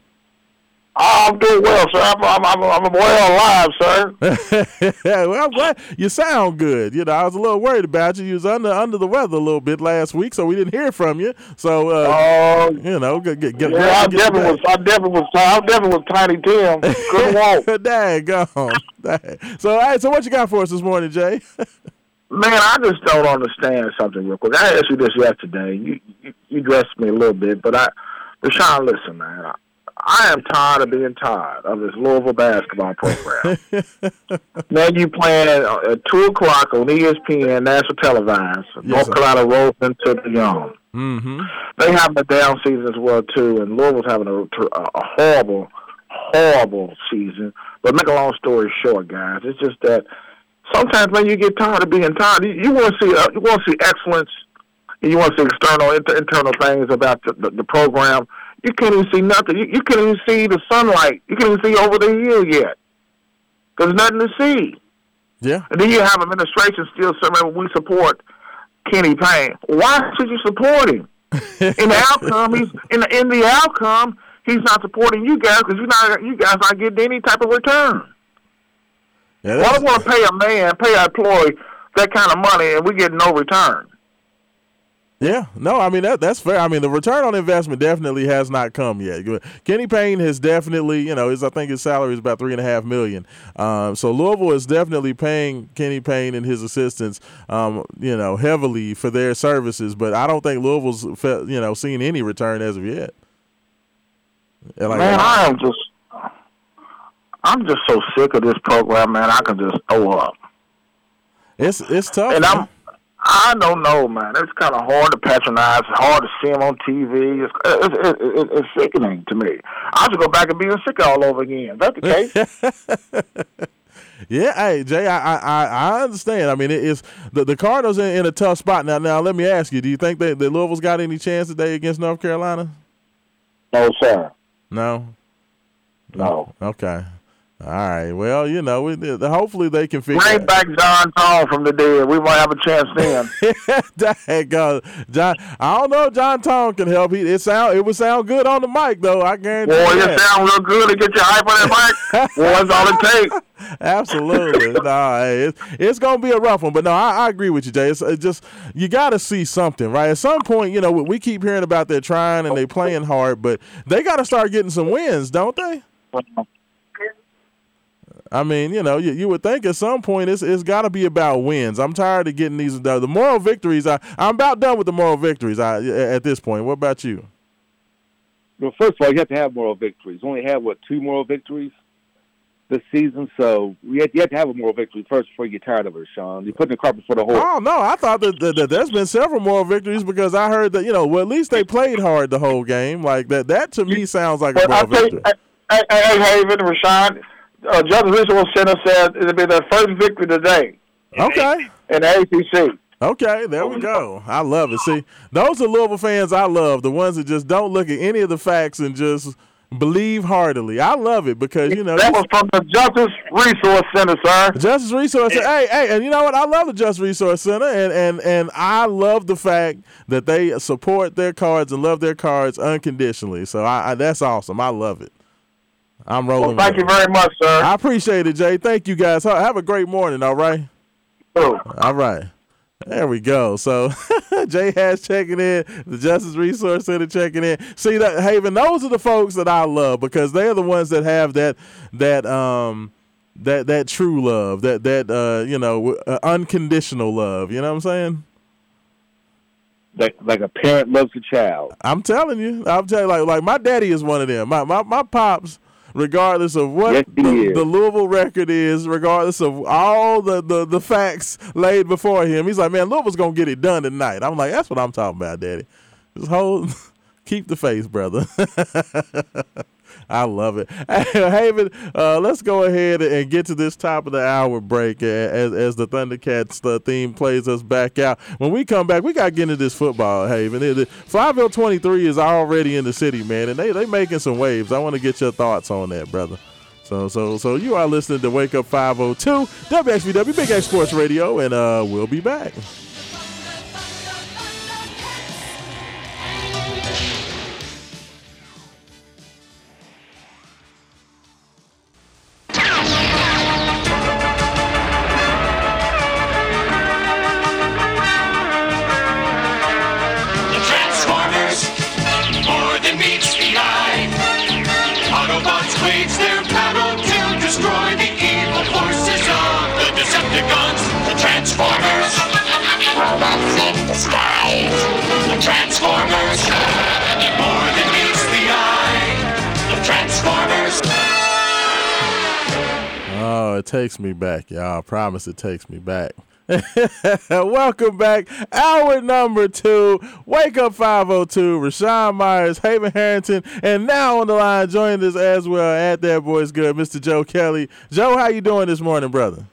Oh, I'm doing well, sir. I'm, I'm, I'm, I'm well alive, sir. <laughs> well, I'm glad you sound good. You know, I was a little worried about you. You was under under the weather a little bit last week, so we didn't hear from you. So, uh, Oh, you know, get, get, get, yeah, I get you definitely was. I definitely was. I definitely was Tiny Tim. Couldn't <laughs> walk. back. Dang, gone. Dang. So, all right, so what you got for us this morning, Jay? Man, I just don't understand something real quick. I asked you this yesterday. You you, you dressed me a little bit, but I, Rashawn, listen, man. I, I am tired of being tired of this Louisville basketball program. <laughs> now you playing at, at two o'clock on ESPN, national televised. Yes, North sir. Carolina rolls into the young. mm-hmm. They having a down season as well too, and Louisville's having a, a horrible, horrible season. But make a long story short, guys, it's just that sometimes when you get tired of being tired, you, you want to see uh, you want to see excellence, and you want to see external, inter- internal things about the, the, the program. You can't even see nothing. You, you can't even see the sunlight. You can't even see over the hill yet. There's nothing to see. Yeah. And then you have administration still saying we support Kenny Payne. Why should you support him? in the outcome, he's in the, in the outcome, he's not supporting you guys because you not you guys not getting any type of return. Yeah, Why do want to pay a man, pay an employee that kind of money, and we get no return? Yeah, no, I mean that that's fair. I mean the return on investment definitely has not come yet. Kenny Payne has definitely, you know, his I think his salary is about three and a half million. Um, so Louisville is definitely paying Kenny Payne and his assistants, um, you know, heavily for their services. But I don't think Louisville's, you know, seen any return as of yet. Like, man, I am just, I'm just so sick of this program, man. I can just throw up. it's it's tough. And man. I'm, I don't know, man. It's kind of hard to patronize. It's hard to see him on TV. It's, it's, it, it, it's sickening to me. I should go back and being sick all over again. Is that the case? <laughs> Yeah, hey Jay, I I, I understand. I mean, it is the the Cardinals in, in a tough spot now. Now, let me ask you: Do you think that, that Louisville's got any chance today against North Carolina? no, sir. No. No. Okay. All right. Well, you know, we, hopefully they can figure. Bring back John Tone from the dead. We might have a chance then. <laughs> Daggone. Uh, John, I don't know. if John Tong can help. He it sound it would sound good on the mic though. I guarantee Boy, that. sound real good to get your hype on that mic. Boy, that's all it takes. <laughs> Absolutely. <laughs> no, hey, it's, it's going to be a rough one. But no, I, I agree with you, Jay. It's, it's just, you got to see something, right? At some point, you know, we, we keep hearing about they're trying and they playing hard, but they got to start getting some wins, don't they? I mean, you know, you, you would think at some point it's it's got to be about wins. I'm tired of getting these the, the moral victories. I I'm about done with the moral victories. I at this point. What about you? Well, first of all, you have to have moral victories. We only have what two moral victories this season, so you have, you have to have a moral victory first before you get tired of it, Sean. You're putting the cart before the horse. Oh no, I thought that, that, that there's been several moral victories because I heard that you know well at least they played hard the whole game. Like that that to me sounds like a moral victory. hey, hey, hey, Haven, Rashawn, uh, Justice Resource Center said it'll be their first victory today Okay. in the ACC. Okay, there we go. I love it. See, those are Louisville fans I love, the ones that just don't look at any of the facts and just believe heartily. I love it because, you know, That was from the Justice Resource Center, sir. Justice Resource Center. Hey, hey, and you know what? I love the Justice Resource Center and, and, and I love the fact that they support their cards and love their cards unconditionally. So I, I that's awesome. I love it. I'm rolling. Well, thank you very much, sir. I appreciate it, Jay. Thank you guys. Have a great morning, all right? All right. There we go. So <laughs> Jay has checking in, the Justice Resource Center checking in. See that Haven, those are the folks that I love because they're the ones that have that that um that that true love, that that uh you know uh, unconditional love. You know what I'm saying? Like, like a parent loves a child. I'm telling you, I'm telling you, like like my daddy is one of them. My my my pops. Regardless of what Yes, the, the Louisville record is, regardless of all the, the, the facts laid before him, he's like, man, Louisville's gonna get it done tonight. I'm like, that's what I'm talking about, Daddy. Just hold, <laughs> keep the faith, brother. <laughs> I love it. <laughs> Haven, uh, let's go ahead and get to this top of the hour break as, as the Thundercats theme plays us back out. When we come back, we got to get into this football, Haven. It- it- Flywheel 23 is already in the city, man, and they they making some waves. I want to get your thoughts on that, brother. So So so so you are listening to Wake Up 502 WXVW Big X Sports Radio, and uh, we'll be back. Robots in. The Transformers, more than meets the eye. The Transformers. Oh, it takes me back, y'all. I promise it takes me back. <laughs> Welcome back. Hour number two. Wake up 502. Rashawn Myers, Haven Harrington, and now on the line joining us as well at that boys good, Mr. Joe Kelly. Joe, how you doing this morning, brother?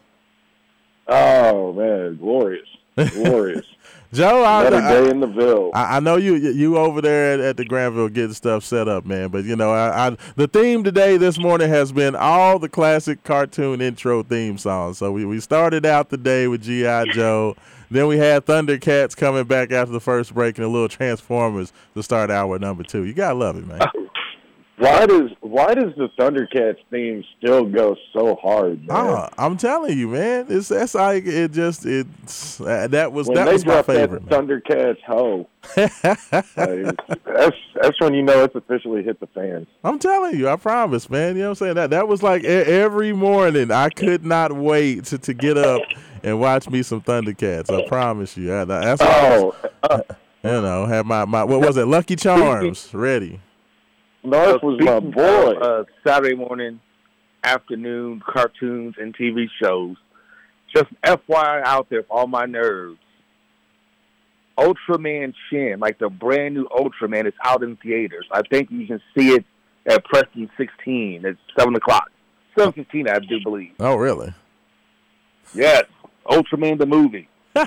Oh man, glorious, glorious. Joe, I, Another I- day in the Ville. I, I know you you over there at, at the Granville getting stuff set up, man. But you know, I, I the theme today this morning has been all the classic cartoon intro theme songs. So we, we started out the day with GI Joe. Then we had Thundercats coming back after the first break and a little Transformers to start hour number two. You gotta love it, man. <laughs> Why does why does the Thundercats theme still go so hard, man? Oh, I'm telling you, man. It's that's like it just it uh, that was when that was my favorite. that. Thundercats hoe, <laughs> like, that's that's when you know it's officially hit the fan. I'm telling you, I promise, man. You know what I'm saying? That that was like every morning. I could not wait to, to get up and watch me some Thundercats. I promise you. I- That's what I was- Oh, <laughs> you know, have my, my what was it? Lucky Charms ready. Narf was my boy. of, uh, Saturday morning, afternoon cartoons and TV shows. Just FYI out there for all my nerds. Ultraman Shin, like the brand new Ultraman, is out in theaters. I think you can see it at Preston 16 at 7 o'clock. 7.15, I do believe. Oh, really? Yes, Ultraman the movie. <laughs> and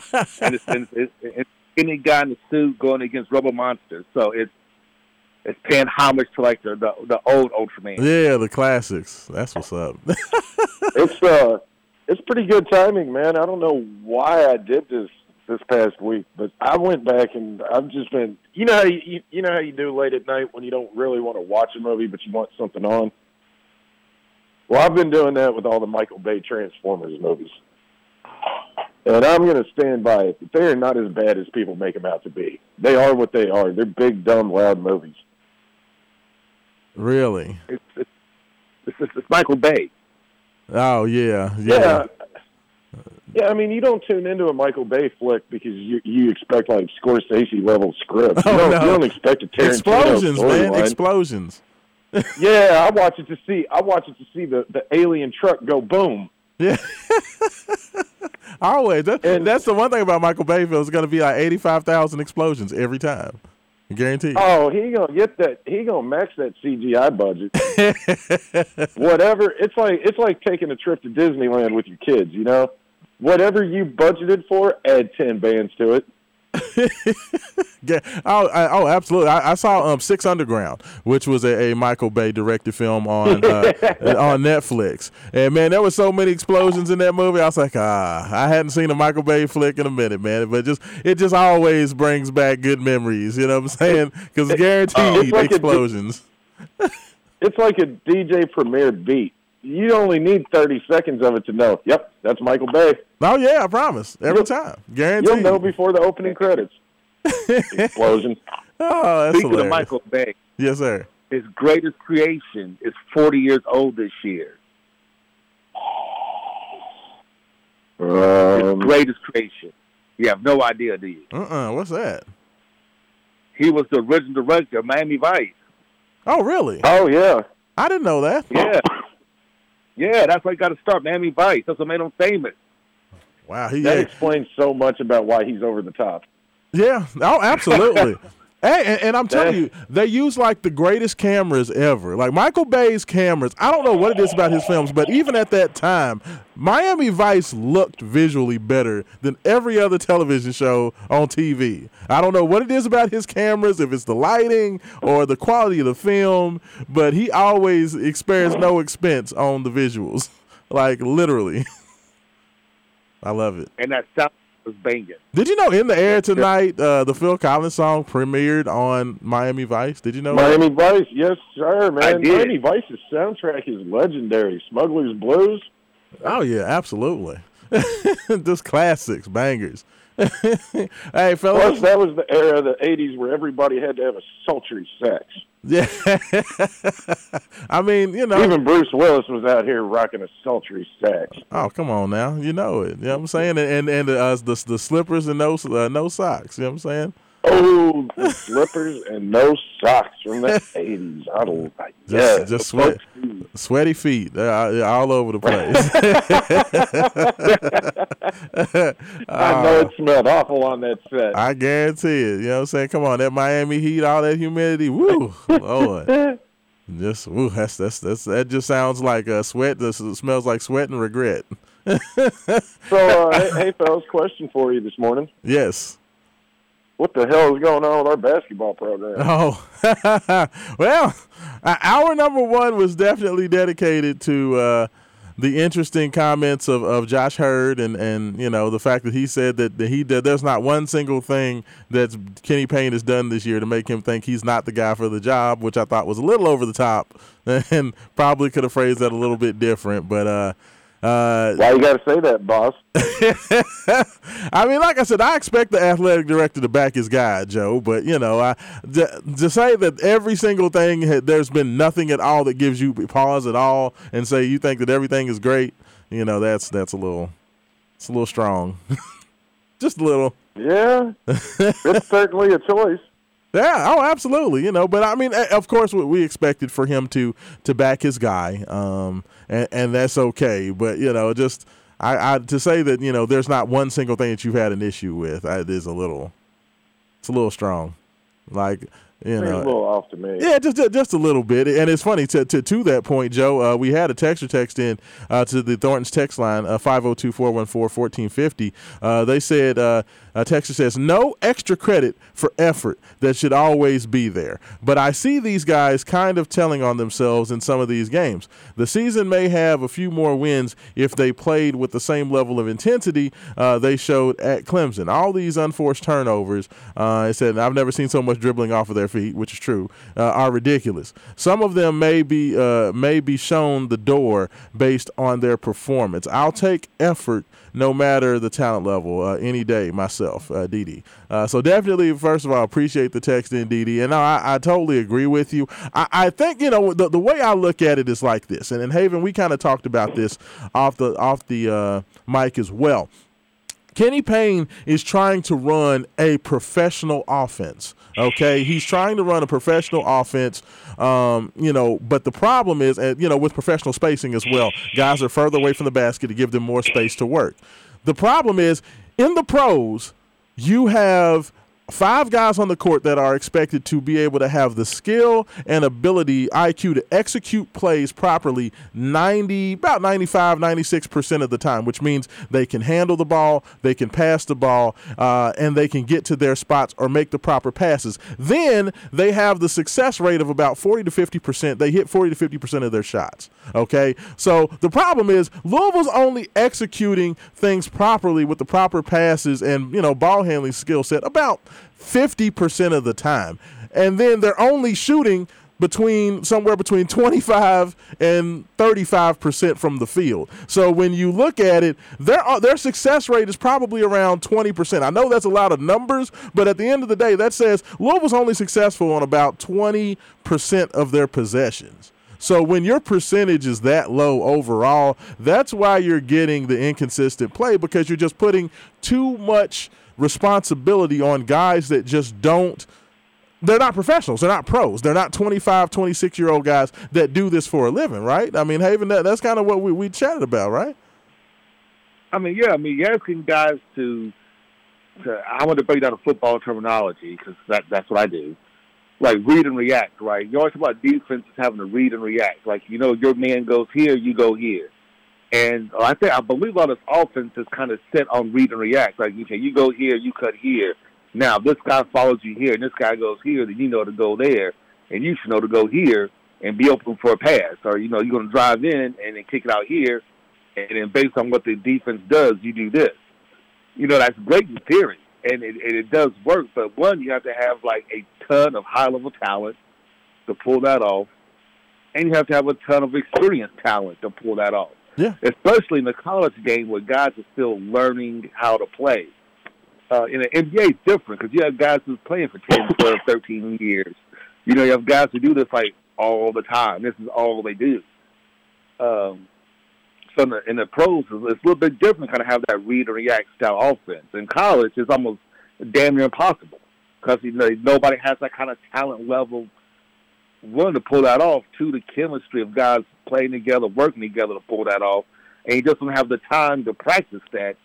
it's, it's, it's, it's any guy in the suit going against rubber Monsters. So it's it's paying homage to like the the, the old Ultraman. Yeah, the classics. That's what's up. <laughs> it's uh, it's pretty good timing, man. I don't know why I did this this past week, but I went back and I've just been, you know, how you, you know how you do late at night when you don't really want to watch a movie, but you want something on. Well, I've been doing that with all the Michael Bay Transformers movies, and I'm going to stand by it. They are not as bad as people make them out to be. They are what they are. They're big, dumb, loud movies. Really? It's, it's, it's, it's, Michael Bay. Oh yeah, yeah. Yeah. Yeah, I mean, you don't tune into a Michael Bay flick because you you expect like Scorsese level script. Oh, you, Oh, don't, no. you don't expect a Tarantino Explosions, man. storyline. Explosions. <laughs> yeah, I watch it to see. I watch it to see the the alien truck go boom. Yeah. <laughs> Always. That, And- that's the one thing about Michael Bay films. It's going to be like 85,000 explosions every time. Guaranteed. Oh, he gonna get that. He gonna max that CGI budget. <laughs> Whatever. It's like it's like taking a trip to Disneyland with your kids. You know, whatever you budgeted for, add ten bands to it. <laughs> Yeah. Oh, I, oh, absolutely. I, I saw um Six Underground, which was a, a Michael Bay directed film on uh, <laughs> on Netflix. And man, there were so many explosions in that movie. I was like, ah, I hadn't seen a Michael Bay flick in a minute, man. But just it just always brings back good memories. You know what I'm saying? Because <laughs> guaranteed It's like a- explosions. It's like a DJ Premier beat. You only need thirty seconds of it to know. Yep, that's Michael Bay. oh yeah, I promise. Every You'll- time, guaranteed. You'll know before the opening credits. Explosion. <laughs> Oh, that's Speaking hilarious. of Michael Bay, Yes, sir. his greatest creation is 40 years old this year. His Um, greatest creation. You have no idea, do you? Uh-uh. What's that? He was the original director of Miami Vice. Oh, really? oh yeah. I didn't know that. Yeah. <laughs> Yeah, that's why he got to start Miami Vice. That's what made him famous. Wow. He, That yeah. explains so much about why he's over the top. Yeah. Oh, absolutely. <laughs> Hey, and, and I'm telling you, they use like the greatest cameras ever. Like Michael Bay's cameras. I don't know what it is about his films, but even at that time, Miami Vice looked visually better than every other television show on TV. I don't know what it is about his cameras, if it's the lighting or the quality of the film, but he always experienced no expense on the visuals. <laughs> Like literally. <laughs> I love it. And that sound was banging. Did you know In the Air Tonight, uh, the Phil Collins song premiered on Miami Vice? Did you know that? Miami Vice, yes, sir, man. did. Miami Vice's soundtrack is legendary. Smuggler's Blues. Oh yeah, absolutely. <laughs> Just classics, bangers. Hey, Plus, fellas. that was the era of the '80s where everybody had to have a sultry sex. Yeah. <laughs> I mean, you know. Even Bruce Willis was out here rocking a sultry sex. oh, come on now. You know it. You know what I'm saying? And and, and uh, the the slippers and no uh, no socks. You know what I'm saying? Oh, the slippers and no socks from the <laughs> '80s. I don't. Just, yeah, just the sweat, folks- sweaty feet uh, all over the place. <laughs> <laughs> I know it smelled awful on that set. I guarantee it. You know what I'm saying? Come on, that Miami heat, all that humidity. Woo, Lord. Just woo, that's that's that's that just sounds like a sweat. This smells like sweat and regret. So, uh, hey, hey, fellas, question for you this morning. Yes. What the hell is going on with our basketball program? <laughs> Oh, <laughs> well, our number one was definitely dedicated to uh, the interesting comments of, of Josh Heird and, and you know the fact that he said that, he that there's not one single thing that Kenny Payne has done this year to make him think he's not the guy for the job, which I thought was a little over the top <laughs> and probably could have phrased that a little bit different, but. uh uh, Why you got to say that, boss? <laughs> I mean, like I said, I expect the athletic director to back his guy, Joe. But you know, I, to, to say that every single thing there's been nothing at all that gives you pause at all, and say you think that everything is great, you know, that's that's a little, it's a little strong, <laughs> just a little. Yeah, <laughs> it's certainly a choice. Yeah, oh, absolutely. You know, but I mean, eh, of course, we- we expected for him to to back his guy, um, and, and that's okay. But you know, just I, I to say that you know, there's not one single thing that you've had an issue with. I, it is a little, it's a little strong. Like you Seems a know, little off to me. yeah, just just a little bit, and it's funny to to, to that point, Joe. Uh, we had a texter text in uh, to the Thornton's text line uh, 502-414-1450. Uh, they said uh, a texter says no extra credit for effort that should always be there, but I see these guys kind of telling on themselves in some of these games. The season may have a few more wins if they played with the same level of intensity uh, they showed at Clemson. All these unforced turnovers, uh, said I've never seen so much dribbling off of their feet, which is true, uh, are ridiculous. Some of them may be uh, may be shown the door based on their performance. I'll take effort no matter the talent level uh, any day myself, uh, Didi. Uh, so definitely, first of all, appreciate the text in Didi, and I, I totally agree with you. I, I think you know the, the way I look at it is like this, and in Haven we kind of talked about this off the off the uh, mic as well. Kenny Payne is trying to run a professional offense. Okay, he's trying to run a professional offense. Um, you know, but the problem is, and you know, with professional spacing as well, guys are further away from the basket to give them more space to work. The problem is, in the pros, you have five guys on the court that are expected to be able to have the skill and ability IQ to execute plays properly 90 about 95 96% of the time which means they can handle the ball they can pass the ball uh, and they can get to their spots or make the proper passes. Then they have the success rate of about 40 to 50% they hit 40 to 50% of their shots okay? So the problem is Louisville's only executing things properly with the proper passes and you know ball handling skill set about 50% of the time. And then they're only shooting between somewhere between 25 and 35% from the field. So when you look at it, their uh, their success rate is probably around 20%. I know that's a lot of numbers, but at the end of the day, that says Louisville's only successful on about 20% of their possessions. So when your percentage is that low overall, that's why you're getting the inconsistent play because you're just putting too much responsibility on guys that just don't they're not professionals they're not pros they're not 25 26 year old guys that do this for a living right i mean haven that, that's kind of what we, we chatted about right I mean, yeah, I mean, you're asking guys to to, I want to break down the football terminology because that that's what I do. Like read and react, right? You always talk about defenses having to read and react. Like you know, your man goes here, you go here, and I think I believe a lot of this offense is kind of set on read and react. Like you say, you go here, you cut here. Now this guy follows you here, and this guy goes here, then you know to go there, and you should know to go here and be open for a pass. Or you know, you're going to drive in and then kick it out here, and then based on what the defense does, you do this. You know, that's great in theory, and it, and it does work. But one, you have to have like a ton of high level talent to pull that off, and you have to have a ton of experienced talent to pull that off. Yeah. Especially in the college game where guys are still learning how to play. Uh, in the NBA, it's different because you have guys who's playing for 10, <laughs> 12, 13 years. You know, you have guys who do this like all the time. This is all they do. Um, so in the, in the pros, it's a little bit different. Kind of have that read and react style offense. In college, it's almost damn near impossible because you know nobody has that kind of talent level. One to pull that off. Two, the chemistry of guys playing together, working together to pull that off, and just don't have the time to practice that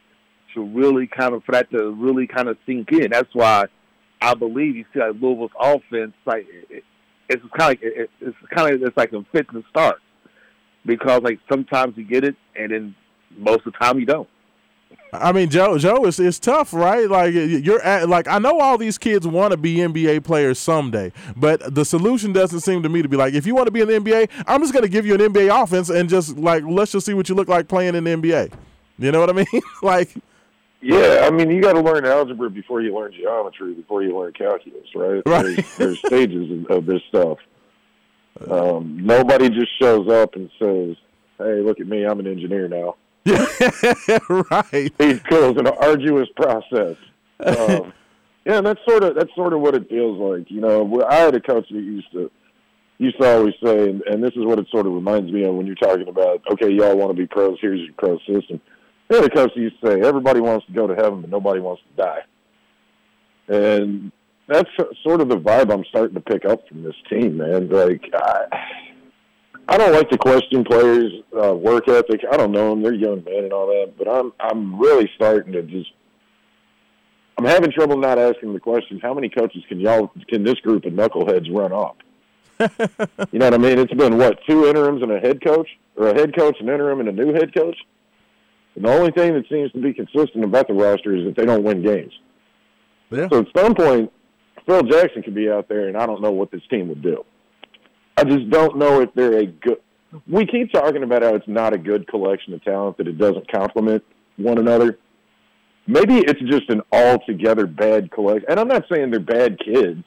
to really kind of for that to really kind of sink in. That's why I believe you see like Louisville's offense like it, it's kind of like it, it's kind of it's like a fits and starts because like sometimes you get it and then most of the time you don't. I mean, Joe, Joe, it's, it's tough, right? Like you're at, like I know all these kids want to be NBA players someday, but the solution doesn't seem to me to be like if you want to be in the NBA, I'm just going to give you an NBA offense and just like let's just see what you look like playing in the NBA. You know what I mean? <laughs> like, yeah, I mean you got to learn algebra before you learn geometry, before you learn calculus, right? Right. There's, there's stages of, of this stuff. Um, nobody just shows up and says, "Hey, look at me, I'm an engineer now." Yeah, <laughs> right. It's cool. It's an arduous process. Um, <laughs> yeah, and that's sort of that's sort of what it feels like. You know, I had a coach that used to used to always say, and, and this is what it sort of reminds me of when you're talking about, okay, y'all want to be pros. Here's your pro system. I the coach used to say, everybody wants to go to heaven, but nobody wants to die. And that's sort of the vibe I'm starting to pick up from this team, man. Like, I, I don't like to question players' uh, work ethic. I don't know them; they're young men and all that. But I'm I'm really starting to just. I'm having trouble not asking the question: How many coaches can y'all can this group of knuckleheads run off? <laughs> you know what I mean? It's been what two interims and a head coach, or a head coach, an interim, and a new head coach. And the only thing that seems to be consistent about the roster is that they don't win games. Yeah. So at some point, Phil Jackson could be out there, and I don't know what this team would do. I just don't know if they're a good. We keep talking about how it's not a good collection of talent, that it doesn't complement one another. Maybe it's just an altogether bad collection. And I'm not saying they're bad kids.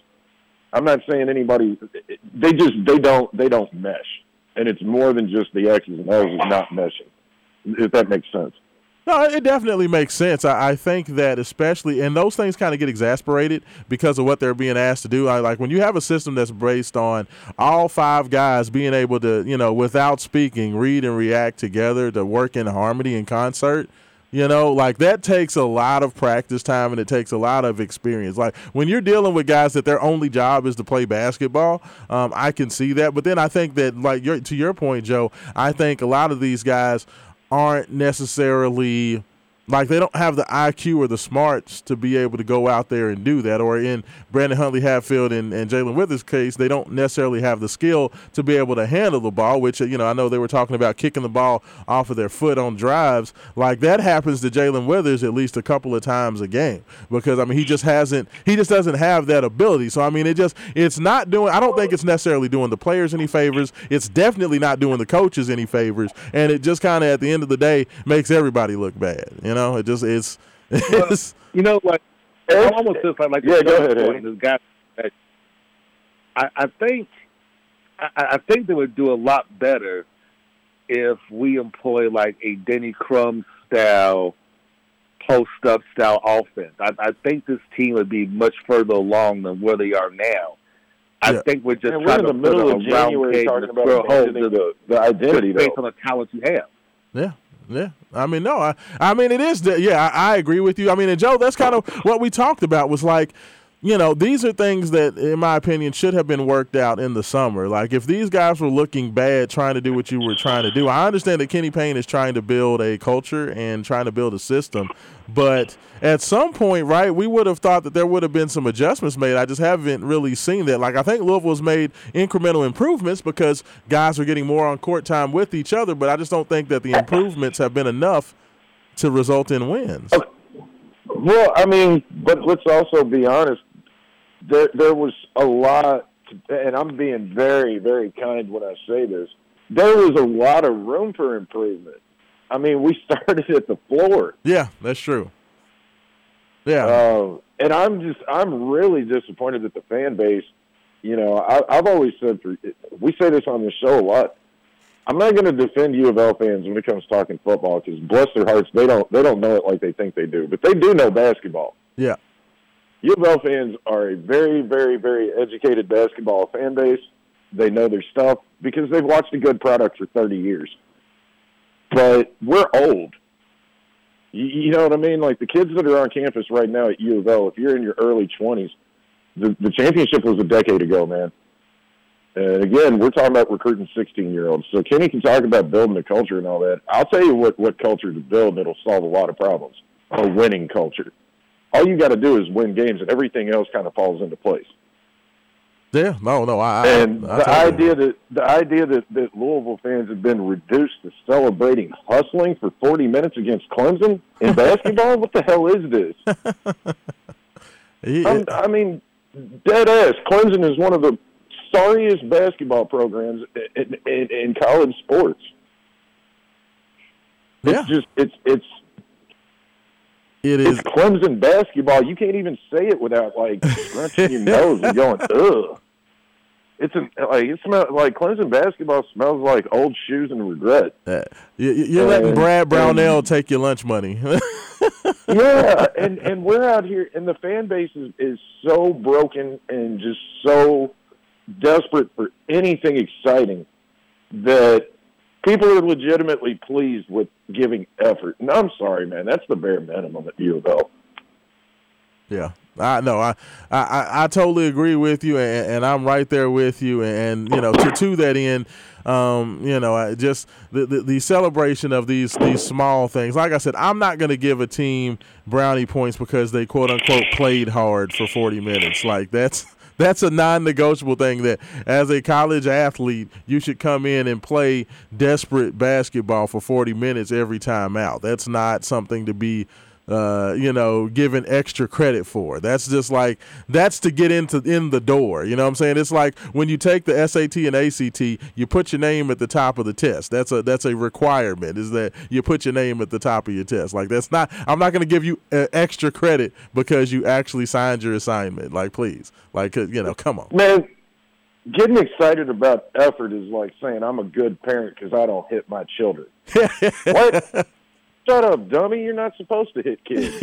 I'm not saying anybody. They just they don't they don't mesh, and it's more than just the X's and O's is not meshing. If that makes sense. No, it definitely makes sense. I, I think that especially, and those things kind of get exasperated because of what they're being asked to do. I, like when you have a system that's based on all five guys being able to, you know, without speaking, read and react together to work in harmony and concert. You know, like that takes a lot of practice time and it takes a lot of experience. Like when you're dealing with guys that their only job is to play basketball, um, I can see that. But then I think that, like to your point, Joe, I think a lot of these guys aren't necessarily like they don't have the IQ or the smarts to be able to go out there and do that. Or in Brandon Huntley Hatfield and, and Jae'Lyn Withers' case, they don't necessarily have the skill to be able to handle the ball, which, you know, I know they were talking about kicking the ball off of their foot on drives. Like that happens to Jae'Lyn Withers at least a couple of times a game because, I mean, he just hasn't, he just doesn't have that ability. So, I mean, it just, it's not doing, I don't think it's necessarily doing the players any favors. It's definitely not doing the coaches any favors. And it just kind of, at the end of the day, makes everybody look bad. You know, it just, it's, <laughs> it's, You know, like I almost just like like Yeah, go ahead, point, This guy, I, I think, I, I think they would do a lot better if we employ like a Denny Crum style post up style offense. I, I think this team would be much further along than where they are now. I Yeah. think we're just And we're trying in the to middle put of a round January peg talking about square hole abandoning just, the, the identity, based though. on the talent you have. Yeah, yeah. I mean, no, I, I mean, it is. The, yeah, I, I agree with you. I mean, and Joe, that's kind of what we talked about. Was like you know, these are things that, in my opinion, should have been worked out in the summer. Like, if these guys were looking bad trying to do what you were trying to do, I understand that Kenny Payne is trying to build a culture and trying to build a system. But at some point, right, we would have thought that there would have been some adjustments made. I just haven't really seen that. Like, I think Louisville's made incremental improvements because guys are getting more on court time with each other, but I just don't think that the improvements have been enough to result in wins. Well, I mean, but let's also be honest. There, there was a lot, and I'm being very, very kind when I say this. There was a lot of room for improvement. I mean, we <laughs> started at the floor. Yeah, that's true. Yeah. Uh, and I'm just, I'm really disappointed that the fan base, you know, I, I've always said, for, we say this on the show a lot. I'm not going to defend U of L fans when it comes to talking football because bless their hearts, they don't, they don't know it like they think they do, but they do know basketball. yeah. U of L fans are a very, very, very educated basketball fan base. They know their stuff because they've watched a good product for 30 years. But we're old. You, you know what I mean? Like the kids that are on campus right now at U of L, if you're in your early 20s, the, the championship was a decade ago, man. And again, we're talking about recruiting 16 year olds. So Kenny can talk about building a culture and all that. I'll tell you what, what culture to build that'll solve a lot of problems. A winning culture. All you got to do is win games, and everything else kind of falls into place. Yeah. No, no. I, And I, I the idea that the idea that, that Louisville fans have been reduced to celebrating hustling for 40 minutes against Clemson in basketball, what the hell is this? <laughs> I'm, I mean, dead ass. Clemson is one of the sorriest basketball programs in, in, in college sports. It's yeah. just it's it's It it's. Clemson basketball. You can't even say it without like scrunching your nose and going <laughs> ugh. It's an, like it smells like Clemson basketball smells like old shoes and regret. Uh, you, you're letting Brad Brownell and- take your lunch money. <laughs> yeah, and and we're out here, and the fan base is, is so broken and just so desperate for anything exciting that people are legitimately pleased with giving effort. And I'm sorry, man, that's the bare minimum at U of L. Yeah, I know. I, I I totally agree with you, and, and I'm right there with you. And, and you know, to to that end, um, you know, I just the, the the celebration of these these small things. Like I said, I'm not going to give a team brownie points because they quote unquote played hard for 40 minutes. Like that's. That's a non-negotiable thing that as a college athlete, you should come in and play desperate basketball for 40 minutes every time out. That's not something to be uh, you know, given extra credit for. That's just like that's to get into in the door. You know what I'm saying? It's like when you take the SAT and ACT, you put your name at the top of the test. That's a that's a requirement. Is that you put your name at the top of your test? Like that's not. I'm not going to give you uh, extra credit because you actually signed your assignment. Like please, like uh, you know, come on. Man, getting excited about effort is like saying I'm a good parent because I don't hit my children. <laughs> what? Shut up, dummy! You're not supposed to hit kids.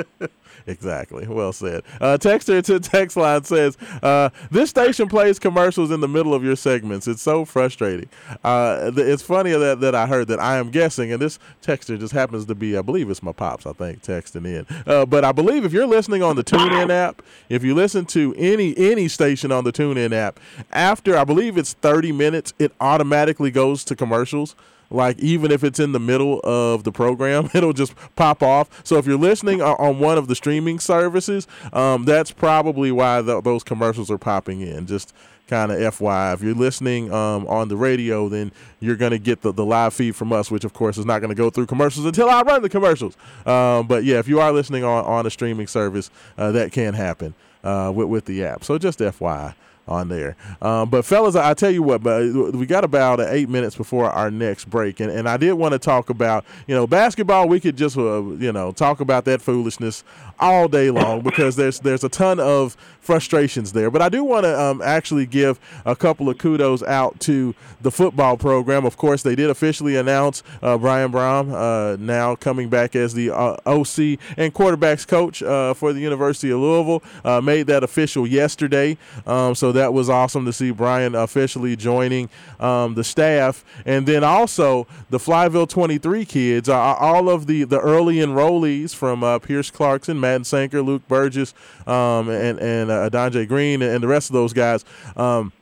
<laughs> exactly. Well said. Uh, texter to text line says, uh, "This station plays commercials in the middle of your segments. It's so frustrating. Uh, th- it's funny that that I heard that. I am guessing, and this texter just happens to be, I believe it's my pops. I think texting in. Uh, but I believe if you're listening on the TuneIn app, if you listen to any any station on the TuneIn app, after I believe it's 30 minutes, it automatically goes to commercials." Like even if it's in the middle of the program <laughs> it'll just pop off. So if you're listening on- on one of the streaming services um, that's probably why th- those commercials are popping in. Just kind of fyi if you're listening um, on the radio then you're going to get the, the live feed from us which of course is not going to go through commercials until i run the commercials. Um, but yeah if you are listening on, on a streaming service uh, that can happen uh, with, with the app. So just fyi on there. Um, but fellas, I, tell you what, but we got about uh, eight minutes before our next break, and, and I did want to talk about you know basketball. We could just uh, you know talk about that foolishness all day long because there's there's a ton of frustrations there. But I do want to um, actually give a couple of kudos out to the football program. Of course, they did officially announce uh, Brian Brown uh, now coming back as the uh, OC and quarterbacks coach uh, for the University of Louisville. Uh, made that official yesterday, um, so that was awesome to see Brian officially joining um, the staff, and then also the Flyville 23 kids, uh, all of the the early enrollees from Pierce Clarkson, Madden Sanker, Luke Burgess, um, and and uh, Donjay Green, and the rest of those guys. Um,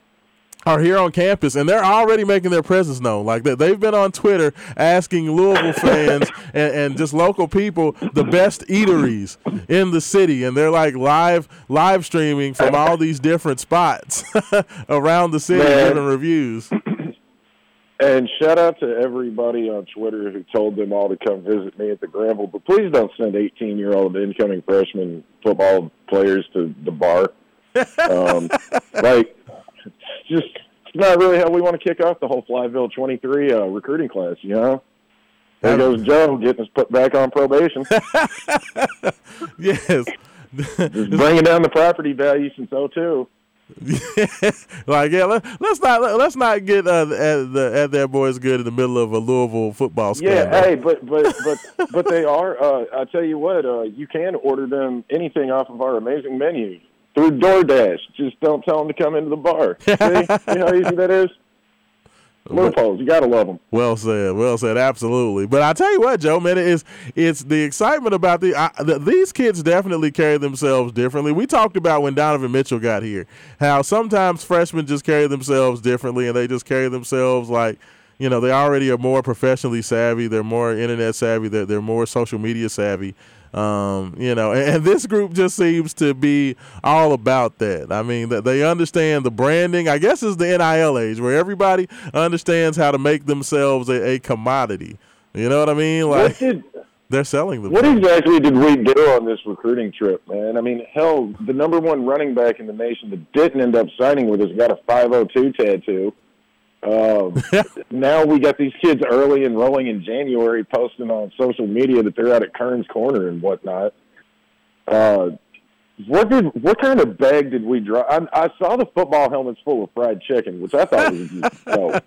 are here on campus and they're already making their presence known. Like they, they've been on Twitter asking Louisville <laughs> fans and, and, just local people the best eateries in the city, and they're like live live streaming from all these different spots <laughs> around the city, Man. giving reviews. And shout out to everybody on Twitter who told them all to come visit me at the Granville. But please don't send 18 year old incoming freshman football players to the bar. Um, <laughs> like, it's just it's not really how we want to kick off the whole Flyville 23 uh, recruiting class, you know? There goes Joe getting us put back on probation. <laughs> yes. Just bringing down the property value since 02. <laughs> like yeah, let, us not let, us not get uh, at the at that boys good in the middle of a Louisville football scandal. Yeah, hey, but but but but they are. Uh, I tell you what, uh, you can order them anything off of our amazing menu through DoorDash. Just don't tell them to come into the bar. See, you know how easy that is. Loopholes, you gotta love them. Well said, well said, absolutely. But I tell you what, Joe, man, it's it's the excitement about the, I, the these kids definitely carry themselves differently. We talked about when Donovan Mitchell got here, how sometimes freshmen just carry themselves differently, and they just carry themselves like you know they already are more professionally savvy, they're more internet savvy, they're they're more social media savvy. Um, you know, and, and, this group just seems to be all about that. I mean, that they understand the branding. I guess is the NIL age where everybody understands how to make themselves a, a commodity. You know what I mean? Like did, they're selling them. What exactly did we do on this recruiting trip, man? I mean, hell, the number one running back in the nation that didn't end up signing with us got a 502 tattoo. Um, <laughs> now we got these kids early enrolling in January, posting on social media that they're out at Kern's Korner and whatnot. Uh, what did what kind of bag did we draw? I, I saw the football helmets full of fried chicken, which I thought was just <laughs> dope.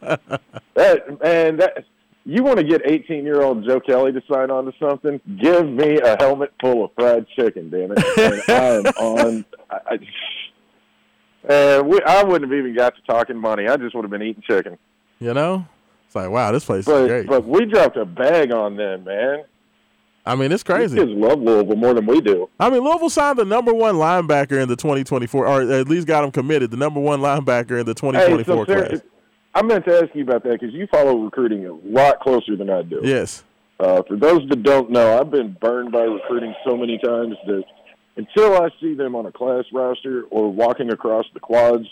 That man, that you want to get eighteen year old Joe Kelly to sign on to something? Give me a helmet full of fried chicken, damn it! And I am <laughs> on. I, I, and we, I wouldn't have even got to talking money. I just would have been eating chicken. You know, it's like wow, this place but, is great. But we dropped a bag on them, man. I mean, it's crazy. These kids love Louisville more than we do. I mean, Louisville signed the number one linebacker in the 2024, or at least got him committed. The number one linebacker in the 2024 hey, so class. I meant to ask you about that because you follow recruiting a lot closer than I do. Yes. Uh, for those that don't know, I've been burned by recruiting so many times that until I see them on a class roster or walking across the quads,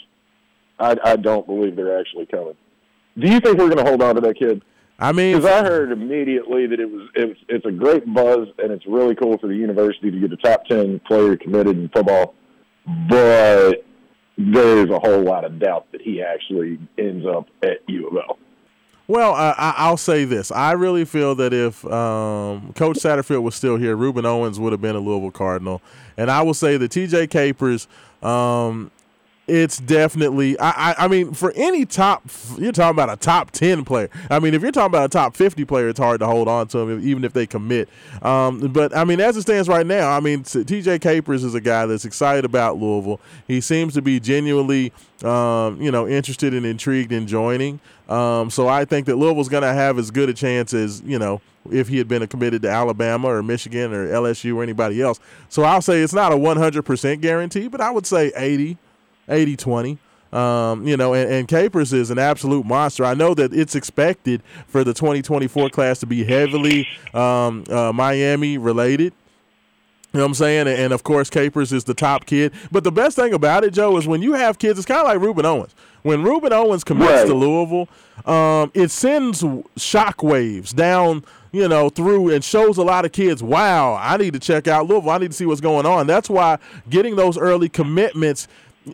I, I don't believe they're actually coming. Do you think we're going to hold on to that kid? I mean, because I heard immediately that it was it's it's a great buzz and it's really cool for the university to get a top ten player committed in football, but there's a whole lot of doubt that he actually ends up at U of L. Well, uh, I, will say this: I really feel that if um, Coach Satterfield was still here, Rueben Owens would have been a Louisville Cardinal, and I will say that T.J. Capers. Um, it's definitely I, I, I mean for any top you're talking about a top 10 player. I mean if you're talking about a top 50 player it's hard to hold on to them even if they commit. Um, but i mean as it stands right now i mean tj capers is a guy that's excited about louisville. He seems to be genuinely um, you know interested and intrigued in joining. Um, so i think that louisville's going to have as good a chance as you know if he had been committed to Alabama or Michigan or LSU or anybody else. So I'll say it's not a 100% guarantee, but I would say 80, 80 20. Um, you know, and, and, Capers is an absolute monster. I know that it's expected for the 2024 class to be heavily um, uh, Miami related. You know what I'm saying? And, and, of course, Capers is the top kid. But the best thing about it, Joe, is when you have kids, it's kind of like Rueben Owens. When Rueben Owens commits right. to Louisville, um, it sends shockwaves down you know, through and shows a lot of kids, wow, I need to check out Louisville. I need to see what's going on. That's why getting those early commitments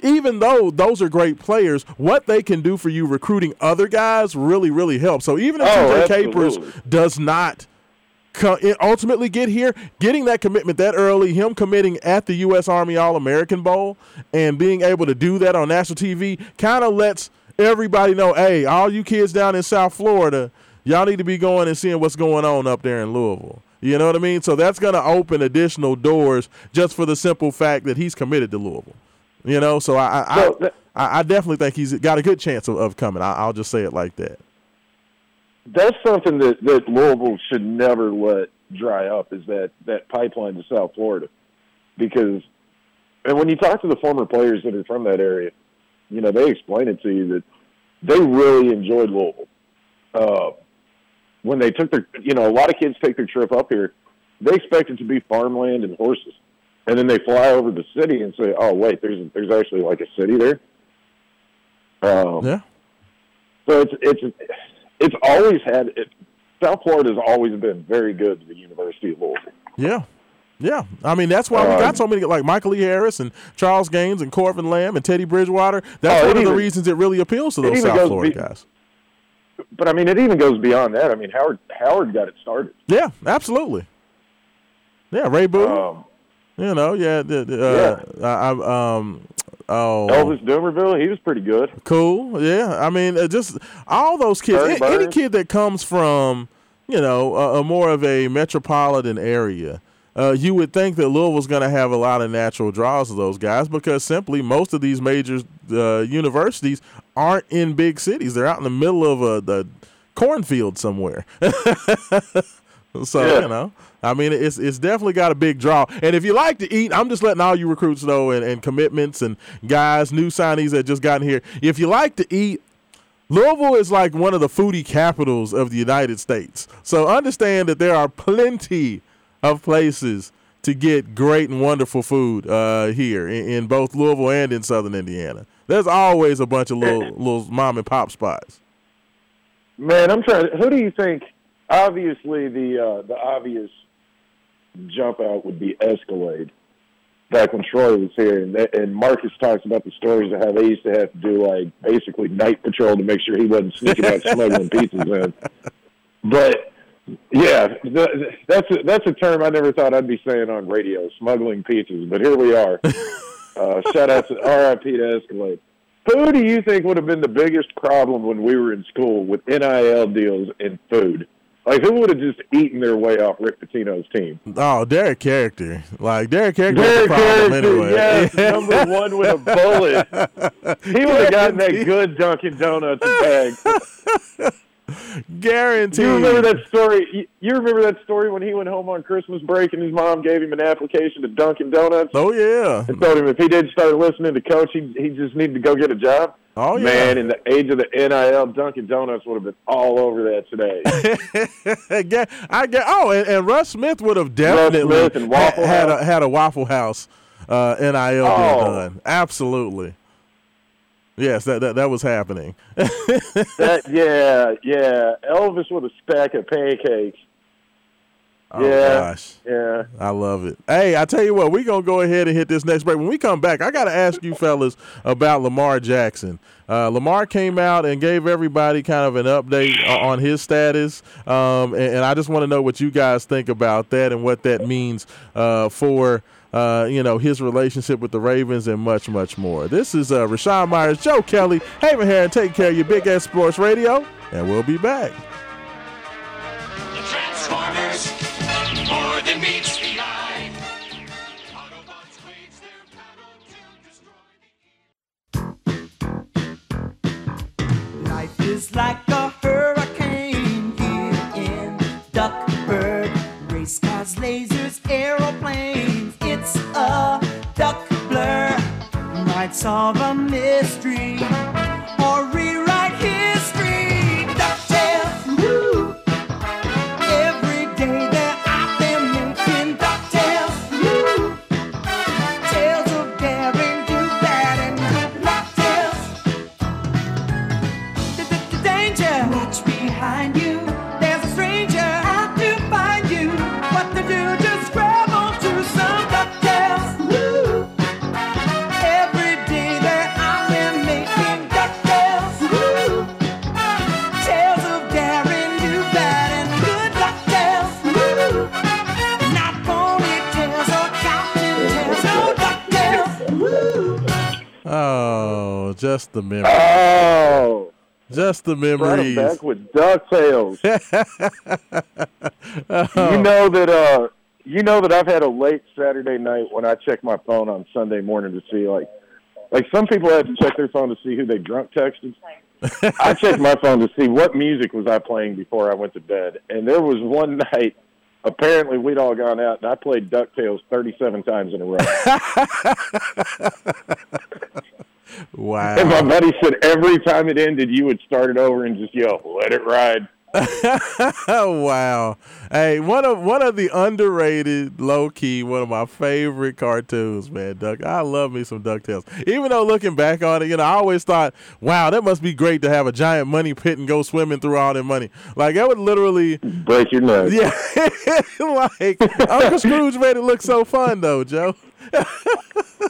even though those are great players, what they can do for you recruiting other guys really, really helps. So even if oh, TJ Capers does not ultimately get here, getting that commitment that early, him committing at the U.S. Army All American Bowl, and being able to do that on national TV kind of lets everybody know hey, all you kids down in South Florida, y'all need to be going and seeing what's going on up there in Louisville. You know what I mean? So that's going to open additional doors just for the simple fact that he's committed to Louisville. You know, so I, I, so I, I definitely think he's got a good chance of, of coming. I, I'll just say it like that. That's something that that Louisville should never let dry up. Is that that pipeline to South Florida? Because, and when you talk to the former players that are from that area, you know they explain it to you that they really enjoyed Louisville. Uh, when they took their, you know, a lot of kids take their trip up here, they expect it to be farmland and horses, and then they fly over the city and say, "Oh, wait, there's there's actually like a city there." Um, Yeah. so it's it's it's always had it, South Florida has always been very good to the University of Louisville. Yeah. Yeah. I mean, that's why we got Um, so many, like Michael E. Harris and Charles Gaines and Corvin Lamb and Teddy Bridgewater. That's Oh, one of the reasons it really appeals to those South Florida be- guys. But I mean, it even goes beyond that. I mean, Howard Howard got it started. Yeah, absolutely. Yeah, Ray Boone. Um, you know, yeah. The, the, uh, I, I, um, oh, Elvis Dumervil, he was pretty good. Cool. Yeah. I mean, uh, just all those kids. Terry a- any kid that comes from, you know, a, a more of a metropolitan area, uh, you would think that Louisville's going to have a lot of natural draws of those guys because simply most of these major uh, universities aren't in big cities. They're out in the middle of a the cornfield somewhere. <laughs> <laughs> so Yeah. you know. I mean, it's it's definitely got a big draw. And if you like to eat, I'm just letting all you recruits know and, and commitments and guys, new signees that just gotten here. If you like to eat, Louisville is like one of the foodie capitals of the United States. So understand that there are plenty of places to get great and wonderful food uh, here in, in both Louisville and in Southern Indiana. There's always a bunch of little <laughs> little mom and pop spots. Man, I'm trying. Who do you think? Obviously, the uh, the obvious jump out would be Escalade. Back when Troy was here, and, and Marcus talks about the stories of how they used to have to do like basically night patrol to make sure he wasn't sneaking out smuggling pizzas in. But yeah, th- that's a, that's a term I never thought I'd be saying on radio, smuggling pizzas. But here we are. <laughs> Uh, shout out to R.I.P. to Escalade. Who do you think would have been the biggest problem when we were in school with NIL deals and food? Like, who would have just eaten their way off Rick Pitino's team? Oh, Derrick Caracter. Like Derrick Caracter Derek was the problem Harrison, anyway. yes, <laughs> number one with a bullet. <laughs> He would have gotten that good Dunkin' Donuts bag. <laughs> Guaranteed. You remember that story? You- remember that story when he went home on Christmas break and his mom gave him an application to Dunkin' Donuts Oh yeah. and told him if he didn't start listening to Coach, he he just needed to go get a job. Oh yeah. Man, in the age of the NIL, Dunkin' Donuts would have been all over that today. <laughs> I get. Oh, and, and Russ Smith would have definitely Smith and ha- Waffle had a, had a Waffle House uh, NIL Oh. done. Absolutely. Yes, that that, that was happening. <laughs> that yeah, yeah. Elvis with a stack of pancakes. Oh Yeah. gosh. Yeah. I love it. Hey, I tell you what, we're going to go ahead and hit this next break. When we come back, I got to ask you fellas about Lamar Jackson. Uh, Lamar came out and gave everybody kind of an update on his status. Um, and, and I just want to know what you guys think about that and what that means uh, for. Uh, you know his relationship with the Ravens and much, much more. This is uh, Rashawn Myers, Joe Kelly, Haven here, take care of your Big X Sports Radio, and we'll be back. Like a hurricane here in Duckburg. Race cars, lasers, aeroplanes. Of a mystery. Just the memory. Oh, Just the memories. back with Ducktales. <laughs> Oh. You know that uh you know that I've had a late Saturday night when I check my phone on Sunday morning to see like like some people have to check their phone to see who they drunk texted. I checked my phone to see what music was I playing before I went to bed, and there was one night. Apparently, we'd all gone out, and I played Ducktales 37 times in a row. <laughs> Wow. and my buddy said every time it ended, you would start it over and just yell, "Let it ride." <laughs> wow. Hey, one of one of the underrated, low key, one of my favorite cartoons, man. Duck. I love me some Ducktales. Even though looking back on it, you know, I always thought, wow, that must be great to have a giant money pit and go swimming through all that money. Like that would literally, Break your nuts. yeah. <laughs> like Uncle Scrooge made it look so fun, though, Joe. <laughs>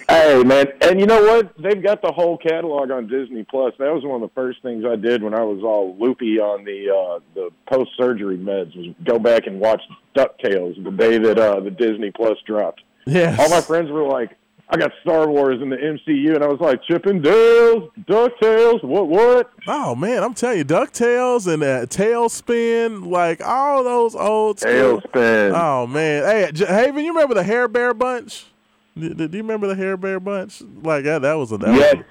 Hey man, and you know what? They've got the whole catalog on Disney Plus. That was one of the first things I did when I was all loopy on the uh, the post surgery meds. Was go back and watch Ducktales the day that uh, the Disney Plus dropped. Yeah, All my friends were like, "I got Star Wars in the MCU," and I was like, "Chippendales, Ducktales, what what?" Oh man, I'm telling you, Ducktales and uh, TaleSpin, like all those old school. TaleSpin. Oh man, hey J- Haven, you remember the Hair Bear Bunch? Do, do you remember the Hair Bear Bunch? Like that, that was a that Yes. was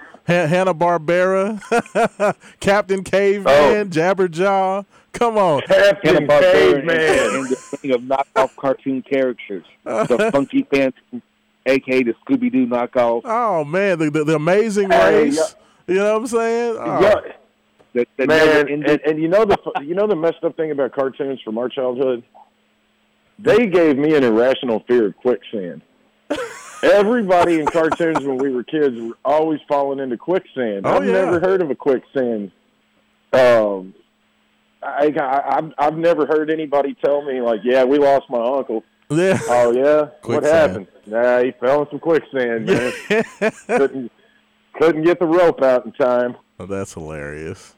Hanna Barbera, <laughs> Captain Caveman, Oh. Jabberjaw. Come on, Captain Hanna-Barbera and, Caveman. and the thing of knockoff cartoon characters. The <laughs> Funky Phantom, aka the Scooby Doo knockoff. oh man, the the, the Amazing Hey, Race. You know what I'm saying? Oh, Yeah. That, that Man, and, and you know the you know the messed up thing about cartoons from our childhood. They gave me an irrational fear of quicksand. Everybody in cartoons when we were kids were always falling into quicksand. Oh, I've yeah. never heard of a quicksand. Um, I, I I've I've never heard anybody tell me like, yeah, we lost my uncle. Yeah. Oh yeah, what happened? Nah, he fell in some quicksand, man. <laughs> couldn't couldn't get the rope out in time. Oh, that's hilarious.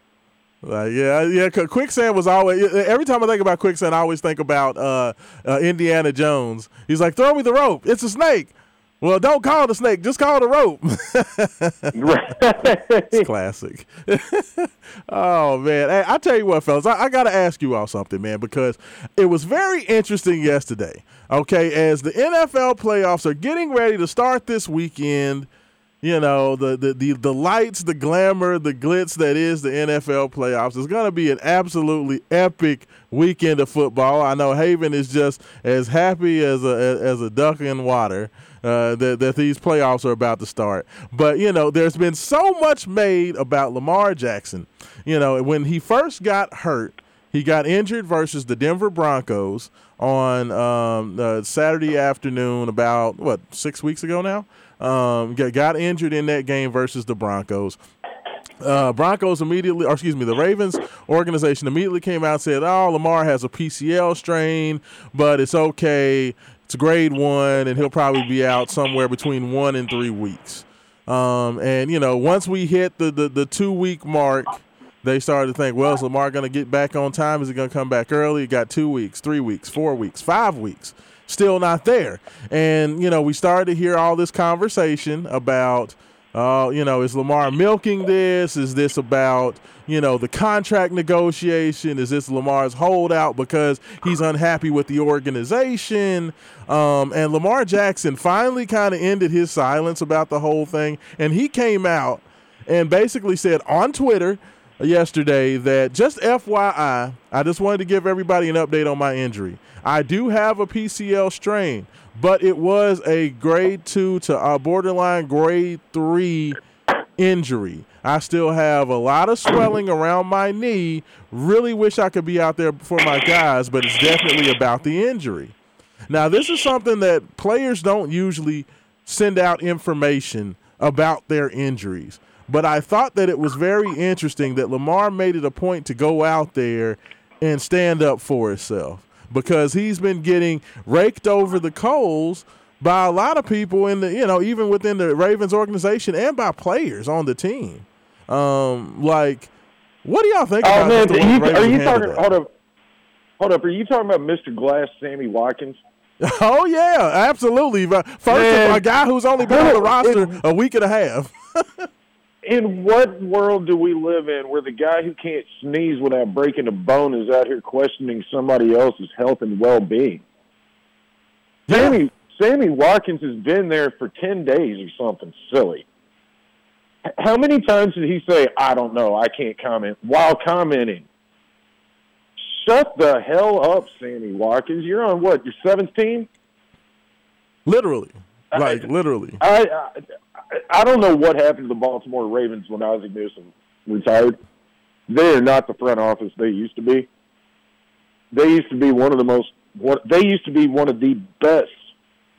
Like, yeah, yeah. quicksand was always. Every time I think about quicksand, I always think about uh, uh, Indiana Jones. He's like, "Throw me the rope. It's a snake." Well, don't call the snake. Just call the rope. it's classic. <laughs> oh man, hey, I tell you what, fellas, I, I got to ask you all something, man, because it was very interesting yesterday. Okay, as the NFL playoffs are getting ready to start this weekend you know the, the the the lights the glamour the glitz that is the NFL playoffs is going to be an absolutely epic weekend of football I know Haven is just as happy as a as a duck in water uh, that that these playoffs are about to start but you know there's been so much made about Lamar Jackson you know when he first got hurt he got injured versus the Denver Broncos on um, uh, Saturday afternoon, about what six weeks ago now. Um, got, injured in that game versus the Broncos. Uh, Broncos immediately, or excuse me, the Ravens organization immediately came out and said, "Oh, Lamar has a PCL strain, but it's okay. It's grade one, and he'll probably be out somewhere between one and three weeks." Um, and you know, once we hit the the, the two week mark, they started to think, well, is Lamar going to get back on time? Is he going to come back early? He got two weeks, three weeks, four weeks, five weeks. Still not there. And, you know, we started to hear all this conversation about, uh, you know, is Lamar milking this? Is this about, you know, the contract negotiation? Is this Lamar's holdout because he's unhappy with the organization? Um, and Lamar Jackson finally kind of ended his silence about the whole thing. And he came out and basically said on Twitter yesterday that just FYI, I just wanted to give everybody an update on my injury. I do have a PCL strain, but it was a grade two to a borderline grade three injury. I still have a lot of swelling around my knee. Really wish I could be out there for my guys, but it's definitely about the injury. Now, this is something that players don't usually send out information about their injuries. But I thought that it was very interesting that Lamar made it a point to go out there and stand up for himself because he's been getting raked over the coals by a lot of people in the, you know, even within the Ravens organization and by players on the team. Um, like, what do y'all think Oh about man, you, are you talking? that? Hold up, hold up. Are you talking about Mr. Glass, Sammy Watkins? <laughs> Oh yeah, absolutely. First, Man. of a guy who's only been on the <laughs> roster a week and a half. <laughs> In what world do we live in where the guy who can't sneeze without breaking a bone is out here questioning somebody else's health and well-being? Sammy Sammy Watkins has been there for ten days or something silly. How many times did he say, "I don't know, I can't comment," while commenting? Shut the hell up, Sammy Watkins. You're on what? Your seventh team? Literally, <laughs> like literally. I, I I don't know what happened to the Baltimore Ravens when Ozzie Newsome retired. They are not the front office they used to be. They used to be one of the most. What they used to be one of the best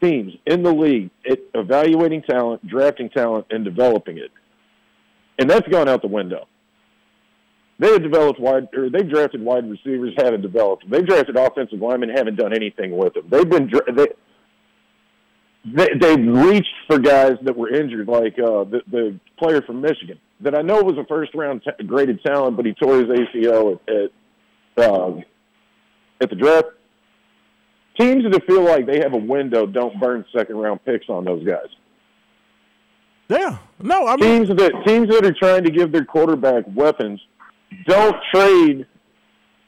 teams in the league at evaluating talent, drafting talent, and developing it. And that's gone out the window. They have developed wide, or they've drafted wide receivers, haven't developed. They've drafted offensive linemen, haven't done anything with them. They've been dra- they, they reached for guys that were injured, like uh, the the player from Michigan that I know was a first round t- graded talent, but he tore his ACL at at, um, at the draft. Teams that feel like they have a window don't burn second round picks on those guys. Yeah, no, I mean, Teams that teams that are trying to give their quarterback weapons don't trade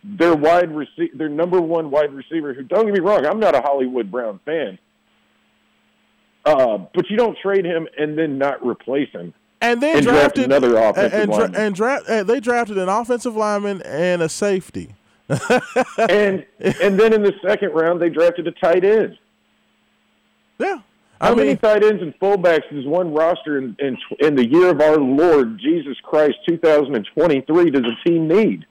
their wide receiver, their number one wide receiver. Who don't get me wrong, I'm not a Hollywood Brown fan, uh, but you don't trade him and then not replace him. and then and draft drafted another offensive and, lineman. and draft and they drafted an offensive lineman and a safety. <laughs> and and then in the second round they drafted a tight end. Yeah, How I many tight ends and fullbacks does one roster in, in in the year of our Lord Jesus Christ 2023 does a team need?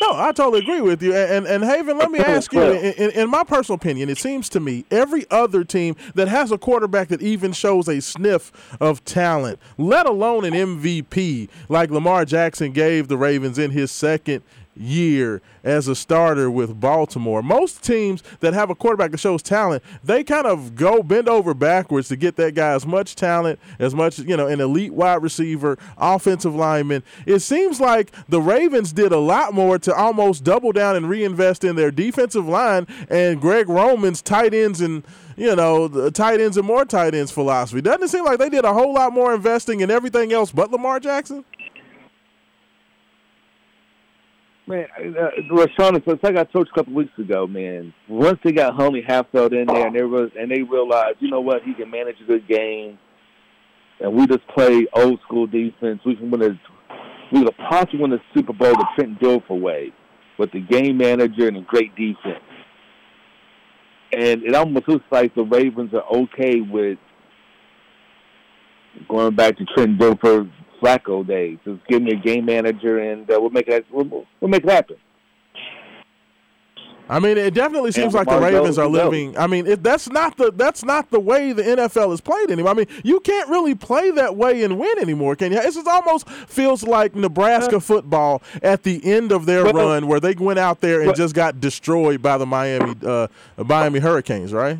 No, I totally agree with you. And and, and Haven, let me ask you. In, in, in my personal opinion, it seems to me every other team that has a quarterback that even shows a sniff of talent, let alone an MVP like Lamar Jackson gave the Ravens in his second year as a starter with Baltimore. Most teams that have a quarterback that shows talent, they kind of go bend over backwards to get that guy as much talent, as much, you know, an elite wide receiver, offensive lineman. It seems like the Ravens did a lot more to almost double down and reinvest in their defensive line and Greg Roman's tight ends and you know, the tight ends and more tight ends philosophy. Doesn't it seem like they did a whole lot more investing in everything else but Lamar Jackson? Man, uh, it's like I told you a couple weeks ago, man. Once they got Homie Halfeld in there, and they and they realized, you know what, he can manage a good game, and we just play old school defense. We can win a, we could possibly win the Super Bowl the Trent Dilfer way, with the game manager and a great defense. And it almost looks like the Ravens are okay with going back to Trent Dilfer Flacco days. Just give me a game manager, and uh, we'll make it. We'll, we'll make it happen. I mean, it definitely seems And like the Ravens are who knows? living. I mean, it, that's not the that's not the way the NFL is played anymore. I mean, you can't really play that way and win anymore, can you? It just almost feels like Nebraska football at the end of their Well- run, where they went out there and Well- just got destroyed by the Miami uh, Miami Hurricanes, right?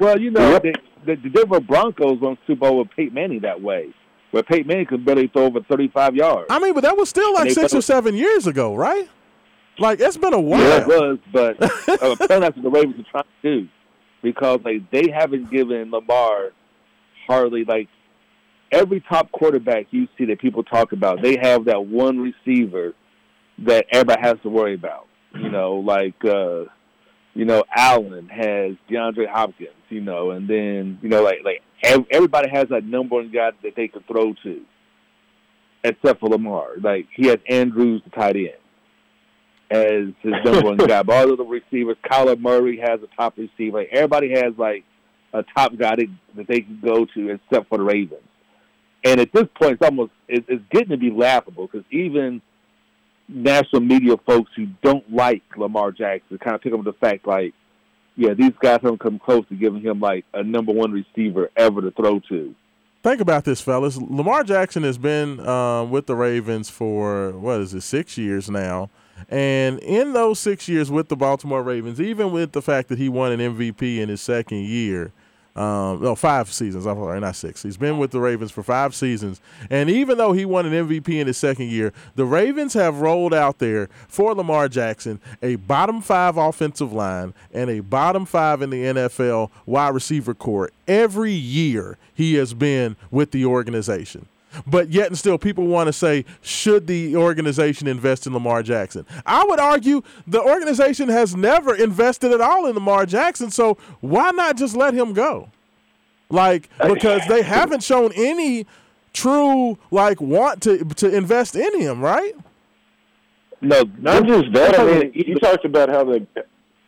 Well, you know, Yep. the, the, the Denver Broncos won Super Bowl with Peyton Manning that way, where Peyton Manning could barely throw over 35 yards. I mean, but that was still like six or seven years ago, right? Like it's been a while. Yeah, it was, but uh, apparently that's what the Ravens are trying to do because like they haven't given Lamar hardly like every top quarterback you see that people talk about. They have that one receiver that everybody has to worry about. You know, like uh, you know Allen has DeAndre Hopkins. You know, and then you know like like everybody has that number one guy that they can throw to, except for Lamar. Like he has Andrews, the tight end as his number one <laughs> guy. But all of the receivers, Kyler Murray has a top receiver. Like, everybody has like a top guy that, that they can go to, except for the Ravens. And at this point, it's almost it, it's getting to be laughable because even national media folks who don't like Lamar Jackson kind of pick up the fact like, yeah, these guys haven't come close to giving him like a number one receiver ever to throw to. Think about this, fellas. Lamar Jackson has been um, with the Ravens for what is it, six years now, and in those six years with the Baltimore Ravens, even with the fact that he won an MVP in his second year, um, no, five seasons. I'm sorry, not six. He's been with the Ravens for five seasons, and even though he won an MVP in his second year, the Ravens have rolled out there for Lamar Jackson a bottom five offensive line and a bottom five in the NFL wide receiver core every year he has been with the organization. But yet and still, people want to say, should the organization invest in Lamar Jackson? I would argue the organization has never invested at all in Lamar Jackson, so why not just let him go? Like, because they haven't shown any true like want to to invest in him, right? No, Not just that. I mean, you talked about how the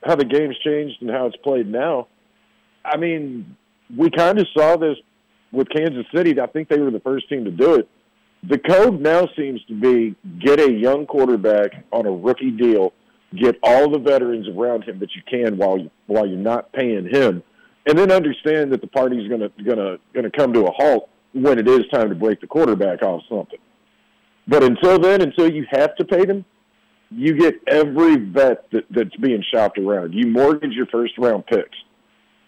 how the game's changed and how it's played now. I mean, we kind of saw this with Kansas City. I think they were the first team to do it. The code now seems to be get a young quarterback on a rookie deal, get all the veterans around him that you can while you, while you're not paying him, and then understand that the party's going to going to going to come to a halt when it is time to break the quarterback off something. But until then, until you have to pay them, you get every vet that, that's being shopped around. You mortgage your first round picks.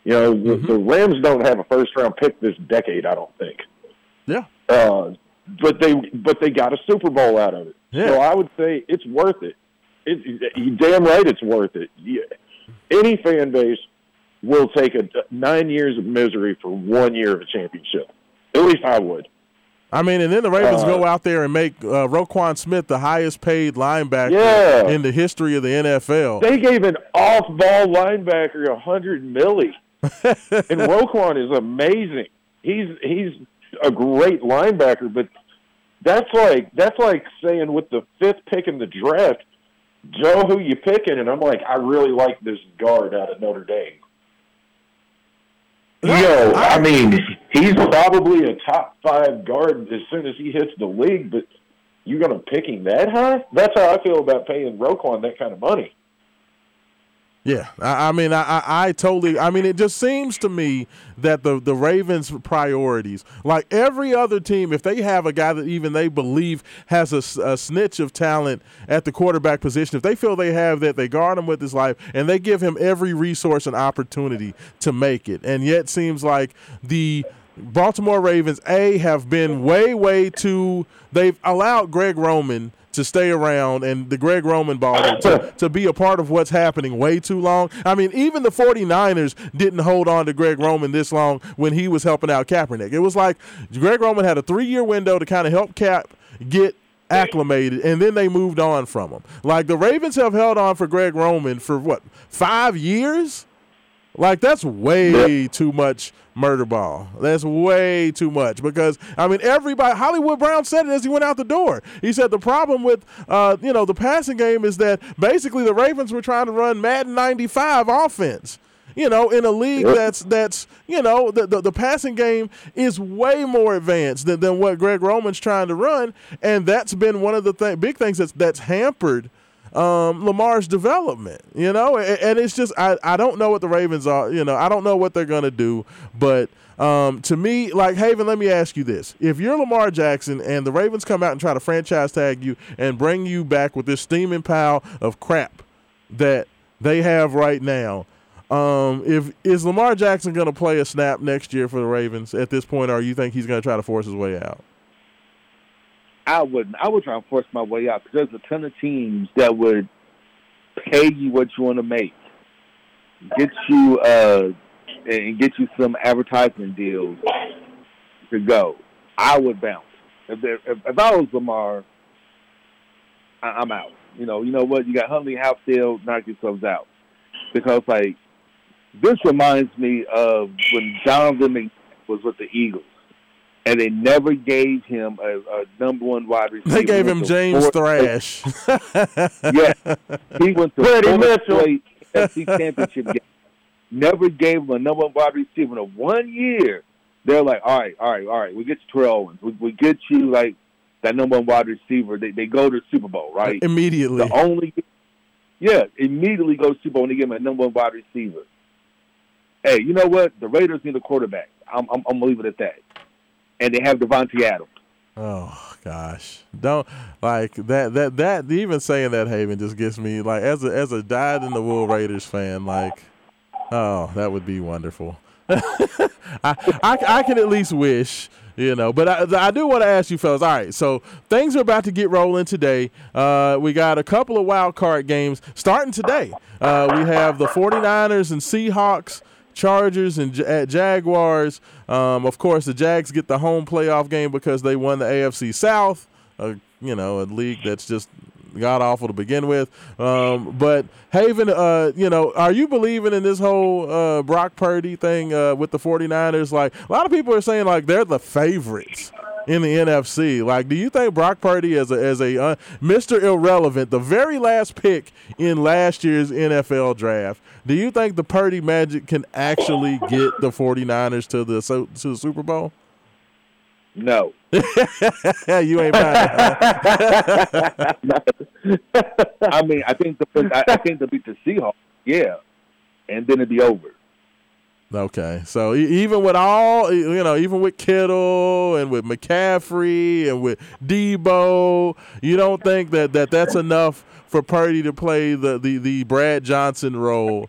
You know, the, the Rams don't have a first round pick this decade, I don't think. Yeah. Uh, but they but they got a Super Bowl out of it. Yeah. So I would say it's worth it. It, you damn right it's worth it. Yeah. Any fan base will take a nine years of misery for one year of a championship. At least I would. I mean, and then the Ravens Uh, go out there and make uh, Roquan Smith the highest paid linebacker Yeah. in the history of the NFL. They gave an off-ball linebacker a hundred milli, <laughs> and Roquan is amazing. He's he's a great linebacker, but that's like that's like saying with the fifth pick in the draft, Joe, who you picking? And I'm like, I really like this guard out of Notre Dame. Yo, I mean, he's probably a top five guard as soon as he hits the league, but you're going to pick him that high? That's how I feel about paying Roquan that kind of money. Yeah, I, I mean, I, I, I totally. I mean, it just seems to me that the the Ravens' priorities, like every other team, if they have a guy that even they believe has a, a snitch of talent at the quarterback position, if they feel they have that, they guard him with his life and they give him every resource and opportunity to make it. And yet, seems like the Baltimore Ravens a have been way way too. They've allowed Greg Roman to stay around and the Greg Roman ball to, <laughs> to be a part of what's happening way too long. I mean, even the 49ers didn't hold on to Greg Roman this long when he was helping out Kaepernick. It was like Greg Roman had a three year window to kind of help Cap get acclimated and then they moved on from him. Like the Ravens have held on for Greg Roman for what, five years? Like that's way too much murder ball. That's way too much because I mean everybody. Hollywood Brown said it as he went out the door. He said the problem with uh, you know the passing game is that basically the Ravens were trying to run Madden '95 offense. You know, in a league that's that's you know the, the the passing game is way more advanced than, than what Greg Roman's trying to run, and that's been one of the th- big things that's that's hampered um, Lamar's development, you know, and, and it's just I, I don't know what the Ravens are, you know, I don't know what they're gonna do, but um, to me, like Haven, let me ask you this: If you're Lamar Jackson and the Ravens come out and try to franchise tag you and bring you back with this steaming pile of crap that they have right now, um, if is Lamar Jackson gonna play a snap next year for the Ravens at this point, or you think he's gonna try to force his way out? I wouldn't. I would try and force my way out because there's a ton of teams that would pay you what you want to make, get you uh, and get you some advertisement deals to go. I would bounce. If there, if, if I was Lamar, I, I'm out. You know, you know what? You got Huntley, Housedale, knock yourselves out because like this reminds me of when McNabb was with the Eagles. And they never gave him a, a number one wide receiver. They gave him James four- Thrash. <laughs> yeah, he went to Freddie fourth Mitchell. straight championship game. Never gave him a number one wide receiver. In a one year, they're like, all right, all right, all right. We get you Terrell Owens. We, we get you like that number one wide receiver. They they go to the Super Bowl, right? Immediately. The only, yeah, immediately go to Super Bowl and they give him a number one wide receiver. Hey, you know what? The Raiders need a quarterback. I'm I'm, I'm gonna leave it at that. And they have Davante Adams. Oh gosh, don't like that. That that even saying that Haven just gets me like as a as a dyed in the wool Raiders fan. Like, oh, that would be wonderful. <laughs> I, I I can at least wish. You know, but I, I do want to ask you fellas. All right, so things are about to get rolling today. Uh, we got a couple of wild card games starting today. Uh, we have the 49ers and Seahawks Chargers and at Jaguars. Um, of course, the Jags get the home playoff game because they won the AFC South. Uh, you know, a league that's just god awful to begin with. Um, but Haven, uh, you know, are you believing in this whole uh, Brock Purdy thing uh, with the 49ers? Like a lot of people are saying, like they're the favorites in the NFC. Like, do you think Brock Purdy as a as a uh, Mr. Irrelevant, the very last pick in last year's NFL draft, do you think the Purdy Magic can actually get the 49ers to the so, to the Super Bowl? No. <laughs> you ain't buying it. <laughs> I mean, I think the I, I think to beat the Seahawks, yeah, and then it'd be over. Okay, so even with all you know, even with Kittle and with McCaffrey and with Deebo, you don't think that, that that's enough for Purdy to play the, the, the Brad Johnson role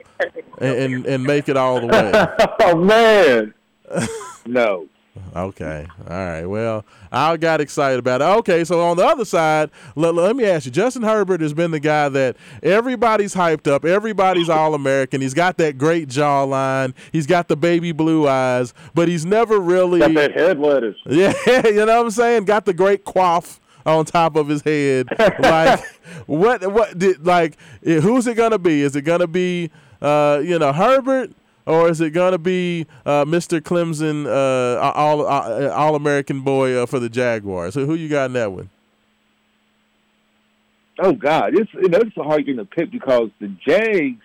and, and and make it all the way. <laughs> oh man, <laughs> No. Okay. All right. Well, I got excited about it. Okay. So on the other side, let, let me ask you Justin Herbert has been the guy that everybody's hyped up. Everybody's All American. He's got that great jawline. He's got the baby blue eyes, but he's never really. got that head lettuce. <laughs> Yeah. You know what I'm saying? Got the great quaff on top of his head. like, <laughs> what, what did, like, who's it going to be? Is it going to be, uh, you know, Herbert? Or is it gonna be uh, Mr. Clemson, uh, all uh, all American boy for the Jaguars? So who you got in that one? Oh God, it's you know, it's a hard game to pick because the Jags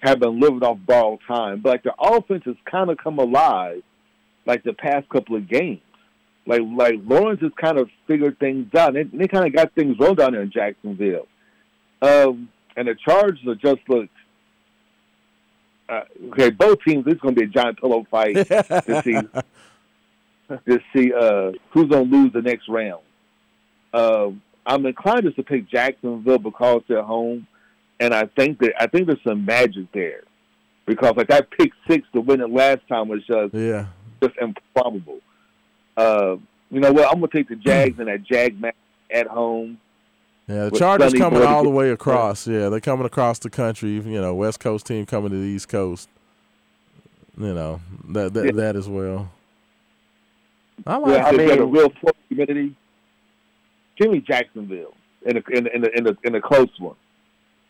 have been living off borrowed time, but like the offense has kind of come alive, like the past couple of games. Like like Lawrence has kind of figured things out. They, they kind of got things rolled down there in Jacksonville, um, and the Chargers are just look. Uh, okay, both teams. This is going to be a giant pillow fight to see <laughs> to see uh, who's going to lose the next round. Um, I'm inclined just to pick Jacksonville because they're home, and I think that I think there's some magic there because like I picked six to win it last time was just Yeah. just improbable. Uh, you know what? I'm gonna take the Jags and that Jag match at home. Yeah, the Chargers coming all the way across. Yeah, they're coming across the country. You know, West Coast team coming to the East Coast. You know that that, Yeah. that as well. I like Well. I mean, a real close humidity. Give me Jacksonville in a in a, in a, in a, in a close one.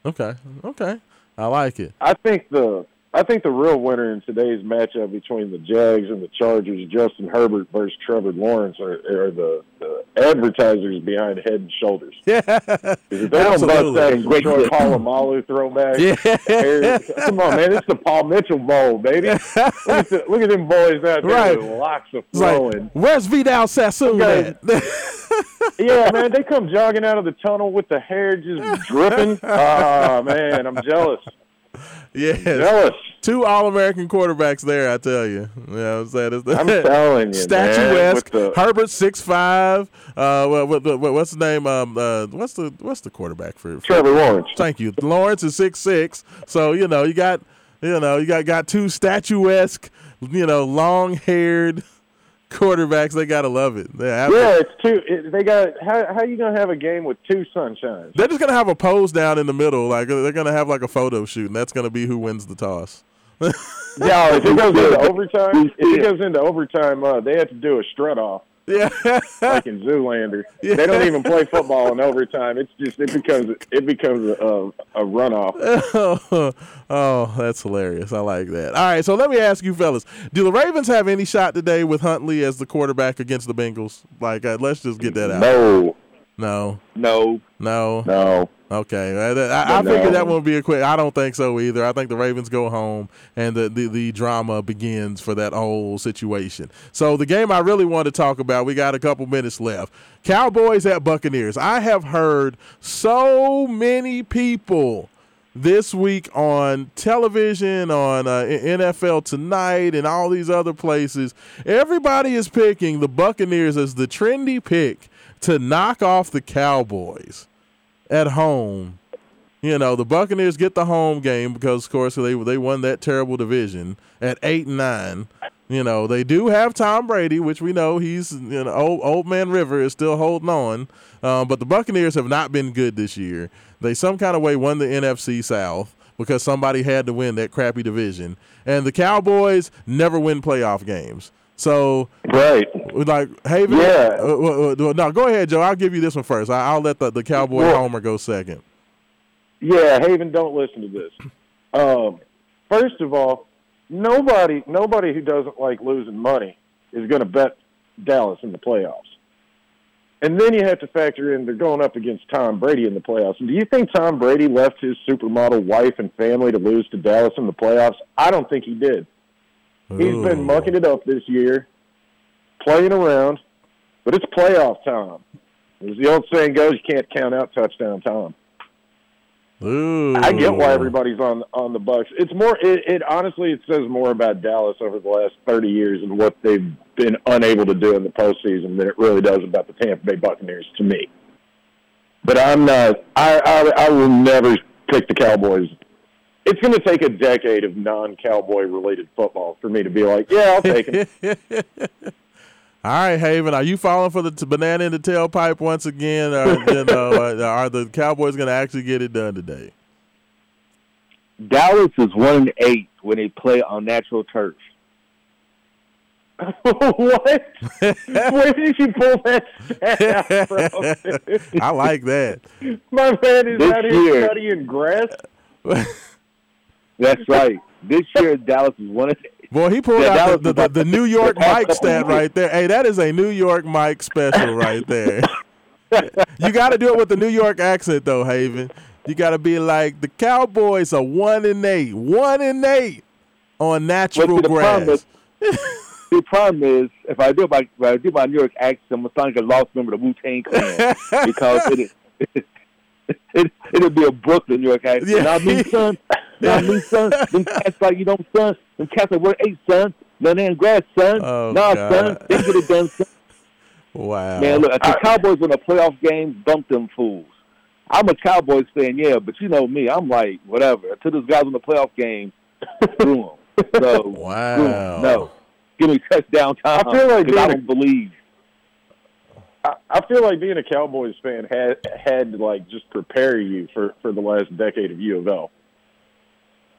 Okay, okay, I like it. I think the I think the real winner in today's matchup between the Jags and the Chargers, Justin Herbert versus Trevor Lawrence, are, are the, the advertisers behind Head and Shoulders. <laughs> Yeah, if they don't bust absolutely. that Great Troy. Polamalu throwback, Yeah. come on, man, it's the Paul Mitchell Bowl, baby. Look at, <laughs> the, look at them boys out there Right. with locks of like, flowing. where's Vidal Sassoon Okay. <laughs> Yeah, man, they come jogging out of the tunnel with the hair just dripping. Ah, man, I'm jealous. <laughs> yes, Jealous. two All American quarterbacks there. I tell you. You know I'm saying? It's- I'm telling you, <laughs> Statuesque. man. The, Herbert six five. Uh, what, what, what, what's the name? Um, uh, what's the what's the quarterback for? for Trevor Lawrence. Thank you. Lawrence is six six. So you know you got you know you got got two statuesque, you know, long haired quarterbacks. They gotta love it. Yeah, it's two. It, they got how how you gonna have a game with two sunshines? they're just gonna have a pose down in the middle. Like they're gonna have like a photo shoot, and that's gonna be who wins the toss. Yeah, if it <laughs> goes into overtime, if it goes into overtime, uh, they have to do a strut off Yeah. like in Zoolander. They don't even play football in overtime. It's just it becomes it becomes a, a runoff. <laughs> oh, that's hilarious. I like that. All right, so let me ask you, fellas: Do the Ravens have any shot today with Huntley as the quarterback against the Bengals? Like, uh, let's just get that out. No, No, No, no. no. Okay, I, I, I figured that won't be a quick. I don't think so either. I think the Ravens go home and the, the, the drama begins for that whole situation. So the game I really want to talk about, we got a couple minutes left. Cowboys at Buccaneers. I have heard so many people this week on television, on uh, NFL Tonight, and all these other places. Everybody is picking the Buccaneers as the trendy pick to knock off the Cowboys at home. You know, the Buccaneers get the home game because, of course, they they won that terrible division at eight and nine. You know, they do have Tom Brady, which we know he's you know old, old man River is still holding on. Um, but the Buccaneers have not been good this year. They some kind of way won the NFC South because somebody had to win that crappy division, and the Cowboys never win playoff games. So Right. like Haven, Yeah. uh, uh, uh, no, go ahead, Joe. I'll give you this one first. I, I'll let the, the Cowboy Well- homer go second. Yeah, Haven, don't listen to this. Um, first of all, nobody nobody who doesn't like losing money is going to bet Dallas in the playoffs. And then you have to factor in they're going up against Tom Brady in the playoffs. And do you think Tom Brady left his supermodel wife and family to lose to Dallas in the playoffs? I don't think he did. He's been mucking it up this year, playing around, but it's playoff time. As the old saying goes, you can't count out touchdown time. Ooh. I get why everybody's on on the Bucks. It's more. It, it honestly, it says more about Dallas over the last thirty years and what they've been unable to do in the postseason than it really does about the Tampa Bay Buccaneers to me. But I'm not. I I, I will never pick the Cowboys. It's going to take a decade of non-cowboy related football for me to be like, yeah, I'll take them. <laughs> All right, Haven, are you falling for the t- banana in the tailpipe once again? Or, you know, <laughs> uh, are the Cowboys going to actually get it done today? Dallas is one and eight when they play on natural turf. <laughs> what? Where did you pull that stat out from? I like that. My man is This out here year- studying grass. That's right. This year, Dallas is one of eight. <laughs> Boy, he pulled Yeah, out the, the, the, the New York the Mike years. right there. Hey, that is a New York Mike special right there. <laughs> you got to do it with the New York accent, though, Haven. You got to be like the Cowboys are one and eight, one and eight on natural Well, the problem grass. is- <laughs> The problem is, if I do my if I do my New York accent, I'm gonna sound like a lost member of the Wu Tang Clan because it, it it'll be a Brooklyn New York accent. Yeah. Now me son, now me son, them cats like you know son, them cats like work eight son, no they ain't grass son, Oh, nah God. son, they get it done son. Wow. Man, look, if the Cowboys win a playoff game, bump them fools. I'm a Cowboys fan, yeah, but you know me, I'm like whatever. Until those guys win the playoff game, screw them. So Wow. screw 'em. no, give me touchdown time. I feel like 'cause I don't believe. I, I feel like being a Cowboys fan had had to like just prepare you for for the last decade of U of L.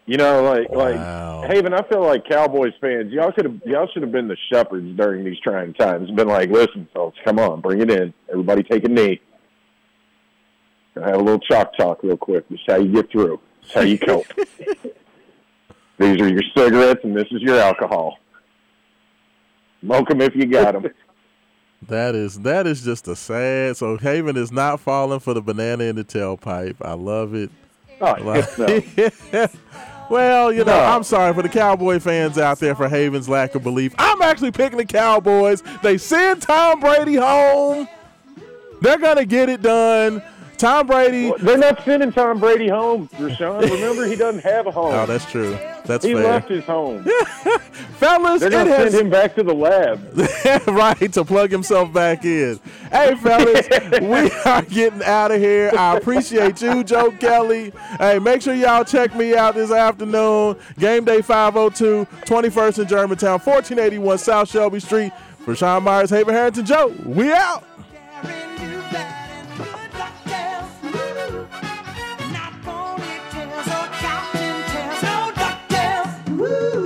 You know, like Wow. like Haven. I feel like Cowboys fans, y'all could have y'all should have been the shepherds during these trying times. Been like, listen, folks, come on, bring it in. Everybody take a knee. Gonna have a little chalk talk real quick. This is how you get through. This is how you cope. <laughs> These are your cigarettes, and this is your alcohol. Smoke them if you got 'em. <laughs> That is that is just a sad. So Haven is not falling for the banana in the tailpipe. I love it. Oh, heck no. <laughs> well, you know, No. I'm sorry for the Cowboy fans out there for Haven's lack of belief. I'm actually picking the Cowboys. They send Tom Brady home. They're gonna get it done. Tom Brady. They're not sending Tom Brady home, Rashawn. Remember, he doesn't have a home. Oh, that's true. That's fair. he fair. left his home. <laughs> Fellas, They're going to has send him back to the lab. <laughs> right to plug himself back in. Hey, fellas, <laughs> we are getting out of here. I appreciate you, Joe Kelly. Hey, make sure y'all check me out this afternoon. Game Day 502, 21st in Germantown, 1481 South Shelby Street. For Sean Myers, Haven Harrington, Joe, we out. Woo!